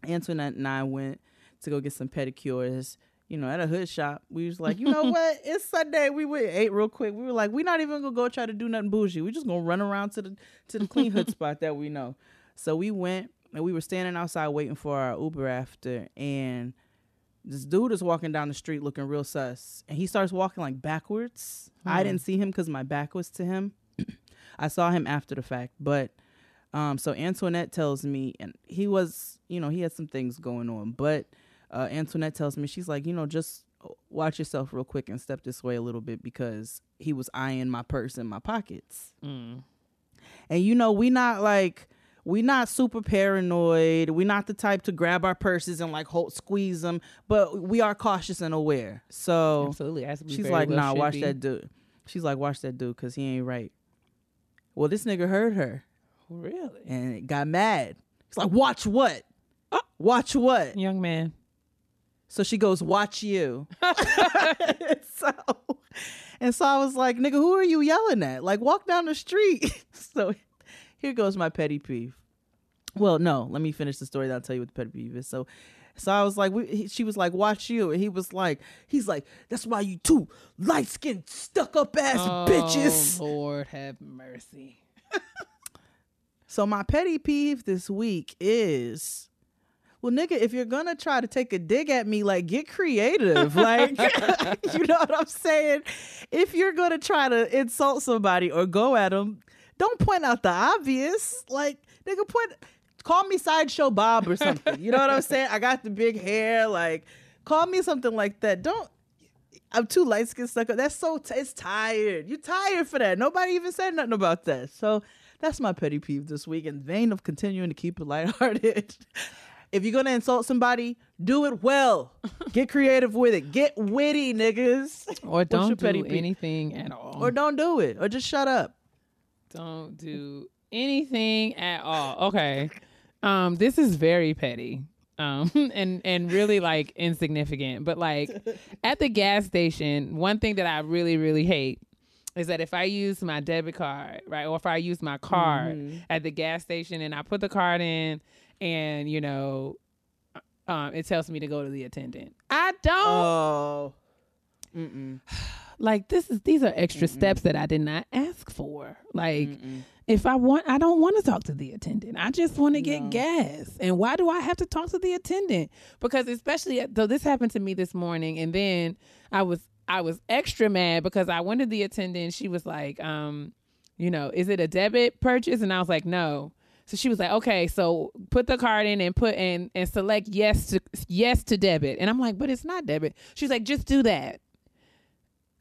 Speaker 1: Antoinette and I went to go get some pedicures. You know, at a hood shop, we was like, you know [laughs] what? It's Sunday. We went ate real quick. We were like, we're not even gonna go try to do nothing bougie. We just gonna run around to the to the clean hood [laughs] spot that we know. So we went and we were standing outside waiting for our Uber after, and this dude is walking down the street looking real sus, and he starts walking like backwards. I didn't see him because my back was to him. [clears throat] I saw him after the fact, but um, so Antoinette tells me, and he was, you know, he had some things going on, but uh, Antoinette tells me, she's like, you know, just watch yourself real quick and step this way a little bit because he was eyeing my purse and my pockets.
Speaker 2: Mm.
Speaker 1: And you know, we not like we not super paranoid. We're not the type to grab our purses and like hold, squeeze them, but we are cautious and aware. So
Speaker 2: Absolutely.
Speaker 1: She's like,
Speaker 2: well
Speaker 1: nah, watch
Speaker 2: be.
Speaker 1: that dude. She's like, watch that dude because he ain't right. Well, this nigga heard her
Speaker 2: Really?
Speaker 1: and got mad. He's like, watch what? Oh. Watch what?
Speaker 2: Young man.
Speaker 1: So she goes, watch you. [laughs] so, and so I was like, nigga, who are you yelling at? Like, walk down the street. [laughs] so here goes my petty peeve. Well, no, let me finish the story. Then I'll tell you what the petty peeve is. So, so I was like, we, he, she was like, watch you. And he was like, he's like, that's why you two light skinned, stuck up ass oh, bitches.
Speaker 2: Oh, Lord have mercy. [laughs]
Speaker 1: So my petty peeve this week is well nigga if you're gonna try to take a dig at me like get creative like [laughs] you know what i'm saying if you're gonna try to insult somebody or go at them don't point out the obvious like nigga point call me sideshow bob or something you know what i'm [laughs] saying i got the big hair like call me something like that don't I'm too light skinned stuck up. That's so t- it's tired. You tired for that. Nobody even said nothing about that. So that's my petty peeve this week. In vain of continuing to keep it lighthearted. [laughs] if you're gonna insult somebody, do it well. Get creative with it. Get witty, niggas.
Speaker 2: Or don't do anything at all.
Speaker 1: Or don't do it. Or just shut up.
Speaker 2: Don't do anything at all. Okay. Um, this is very petty. Um, [laughs] and and really like insignificant. But like [laughs] at the gas station, one thing that I really, really hate is that if I use my debit card, right, or if I use my card at the gas station and I put the card in and, you know, um, it tells me to go to the attendant. I don't
Speaker 1: Oh. [sighs]
Speaker 2: like this is these are extra steps that I did not ask for. Like if I want I don't want to talk to the attendant. I just want to get gas. And why do I have to talk to the attendant? Because especially though this happened to me this morning and then I was I was extra mad because I went to the attendant she was like um you know, is it a debit purchase? And I was like, no. So she was like, okay, so put the card in and put in and select yes to yes to debit. And I'm like, but it's not debit. She's like, just do that.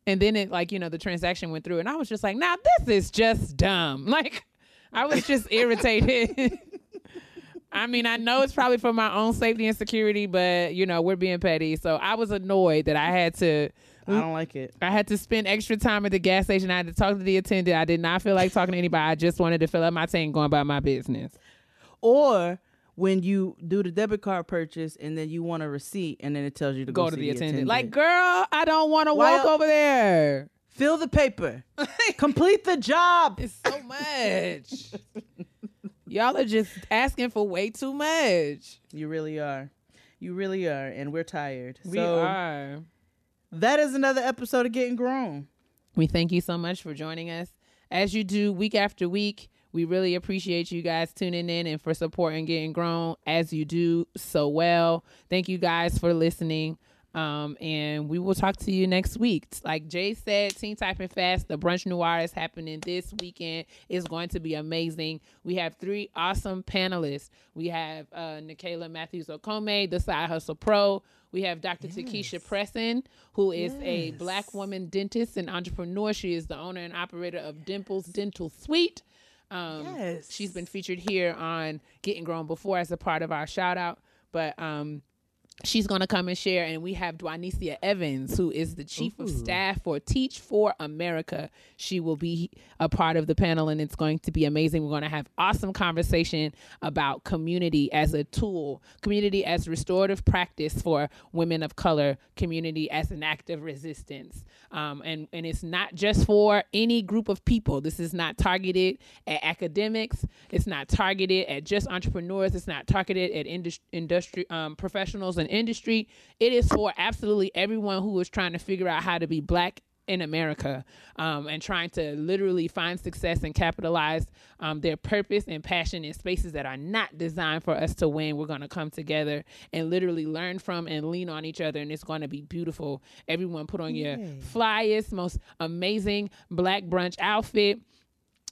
Speaker 2: And then it like, you know, the transaction went through and I was just like, nah, this is just dumb. [laughs] Like I was just [laughs] irritated. [laughs] I mean, I know it's probably for my own safety and security, but you know, we're being petty. So I was annoyed that I had to
Speaker 1: I don't like it.
Speaker 2: I had to spend extra time at the gas station. I had to talk to the attendant. I did not feel like talking to anybody. I just wanted to fill up my tank, going about my business.
Speaker 1: Or when you do the debit card purchase and then you want a receipt and then it tells you to go,
Speaker 2: Go to the attendant.
Speaker 1: attendant.
Speaker 2: Like, girl, I don't want to walk over there.
Speaker 1: Fill the paper. [laughs] Complete the job.
Speaker 2: It's so much. [laughs] Y'all are just asking for way too much.
Speaker 1: You really are. You really are. And we're tired.
Speaker 2: We
Speaker 1: so
Speaker 2: are.
Speaker 1: that is another episode of Getting Grown.
Speaker 2: We thank you so much for joining us. As you do week after week, we really appreciate you guys tuning in and for supporting Getting Grown as you do so well. Thank you guys for listening. Um, and we will talk to you next week. Like Jay said, Teen Typing Fast, the Brunch Noir is happening this weekend. It's going to be amazing. We have three awesome panelists. We have uh, Nicaila Matthews Okome, the Side Hustle Pro. We have Dr. Takesha Presson, who is a black woman dentist and entrepreneur. She is the owner and operator of Dimples Dental Suite. Um,
Speaker 1: Yes.
Speaker 2: She's been featured here on Getting Grown before as a part of our shout out. But um, she's going to come and share. And we have Dwanicia Evans, who is the chief of staff for Teach for America. She will be a part of the panel, and it's going to be amazing. We're going to have awesome conversation about community as a tool, community as restorative practice for women of color, community as an act of resistance. Um, and, and it's not just for any group of people. This is not targeted at academics. It's not targeted at just entrepreneurs. It's not targeted at indus- industry um, professionals and industry. It is for absolutely everyone who is trying to figure out how to be black in America um, and trying to literally find success and capitalize um, their purpose and passion in spaces that are not designed for us to win. We're going to come together and literally learn from and lean on each other, and it's going to be beautiful. Everyone put on your flyest, most amazing black brunch outfit.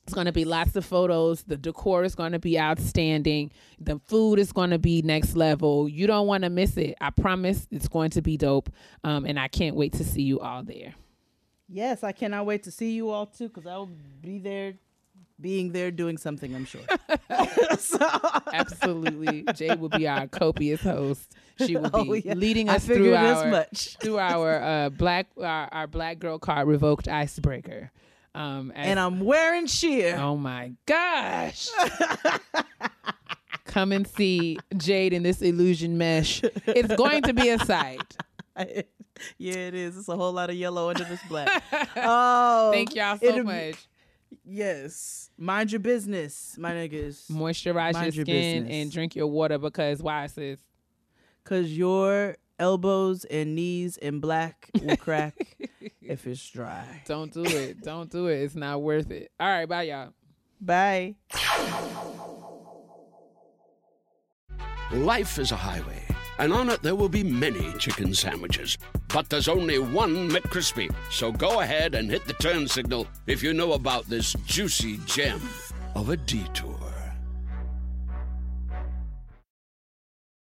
Speaker 2: It's going to be lots of photos. The decor is going to be outstanding. The food is going to be next level. You don't want to miss it. I promise it's going to be dope. Um, and I can't wait to see you all there.
Speaker 1: Yes, I cannot wait to see you all too, because I will be there, being there, doing something. I'm sure. [laughs] [laughs]
Speaker 2: Absolutely. Jay will be our copious host. She will be
Speaker 1: Oh, yeah.
Speaker 2: leading us through our through our uh, black our, our black girl card revoked icebreaker. Um, as-
Speaker 1: and I'm wearing sheer.
Speaker 2: Oh my gosh. Come and see Jade in this illusion mesh. It's going to be a sight. [laughs]
Speaker 1: yeah, it is. It's a whole lot of yellow under this black. Oh,
Speaker 2: Thank y'all so much.
Speaker 1: Yes, mind your business, my niggas.
Speaker 2: Moisturize
Speaker 1: Mind
Speaker 2: your
Speaker 1: your
Speaker 2: skin
Speaker 1: business.
Speaker 2: and drink your water because why, sis?
Speaker 1: Cause your elbows and knees in black will crack [laughs] if it's dry.
Speaker 2: Don't do it. Don't do it. It's not worth it. All right, bye, y'all.
Speaker 1: Bye.
Speaker 6: Life is a highway, and on it there will be many chicken sandwiches. But there's only one McCrispy. So go ahead and hit the turn signal if you know about this juicy gem of a detour.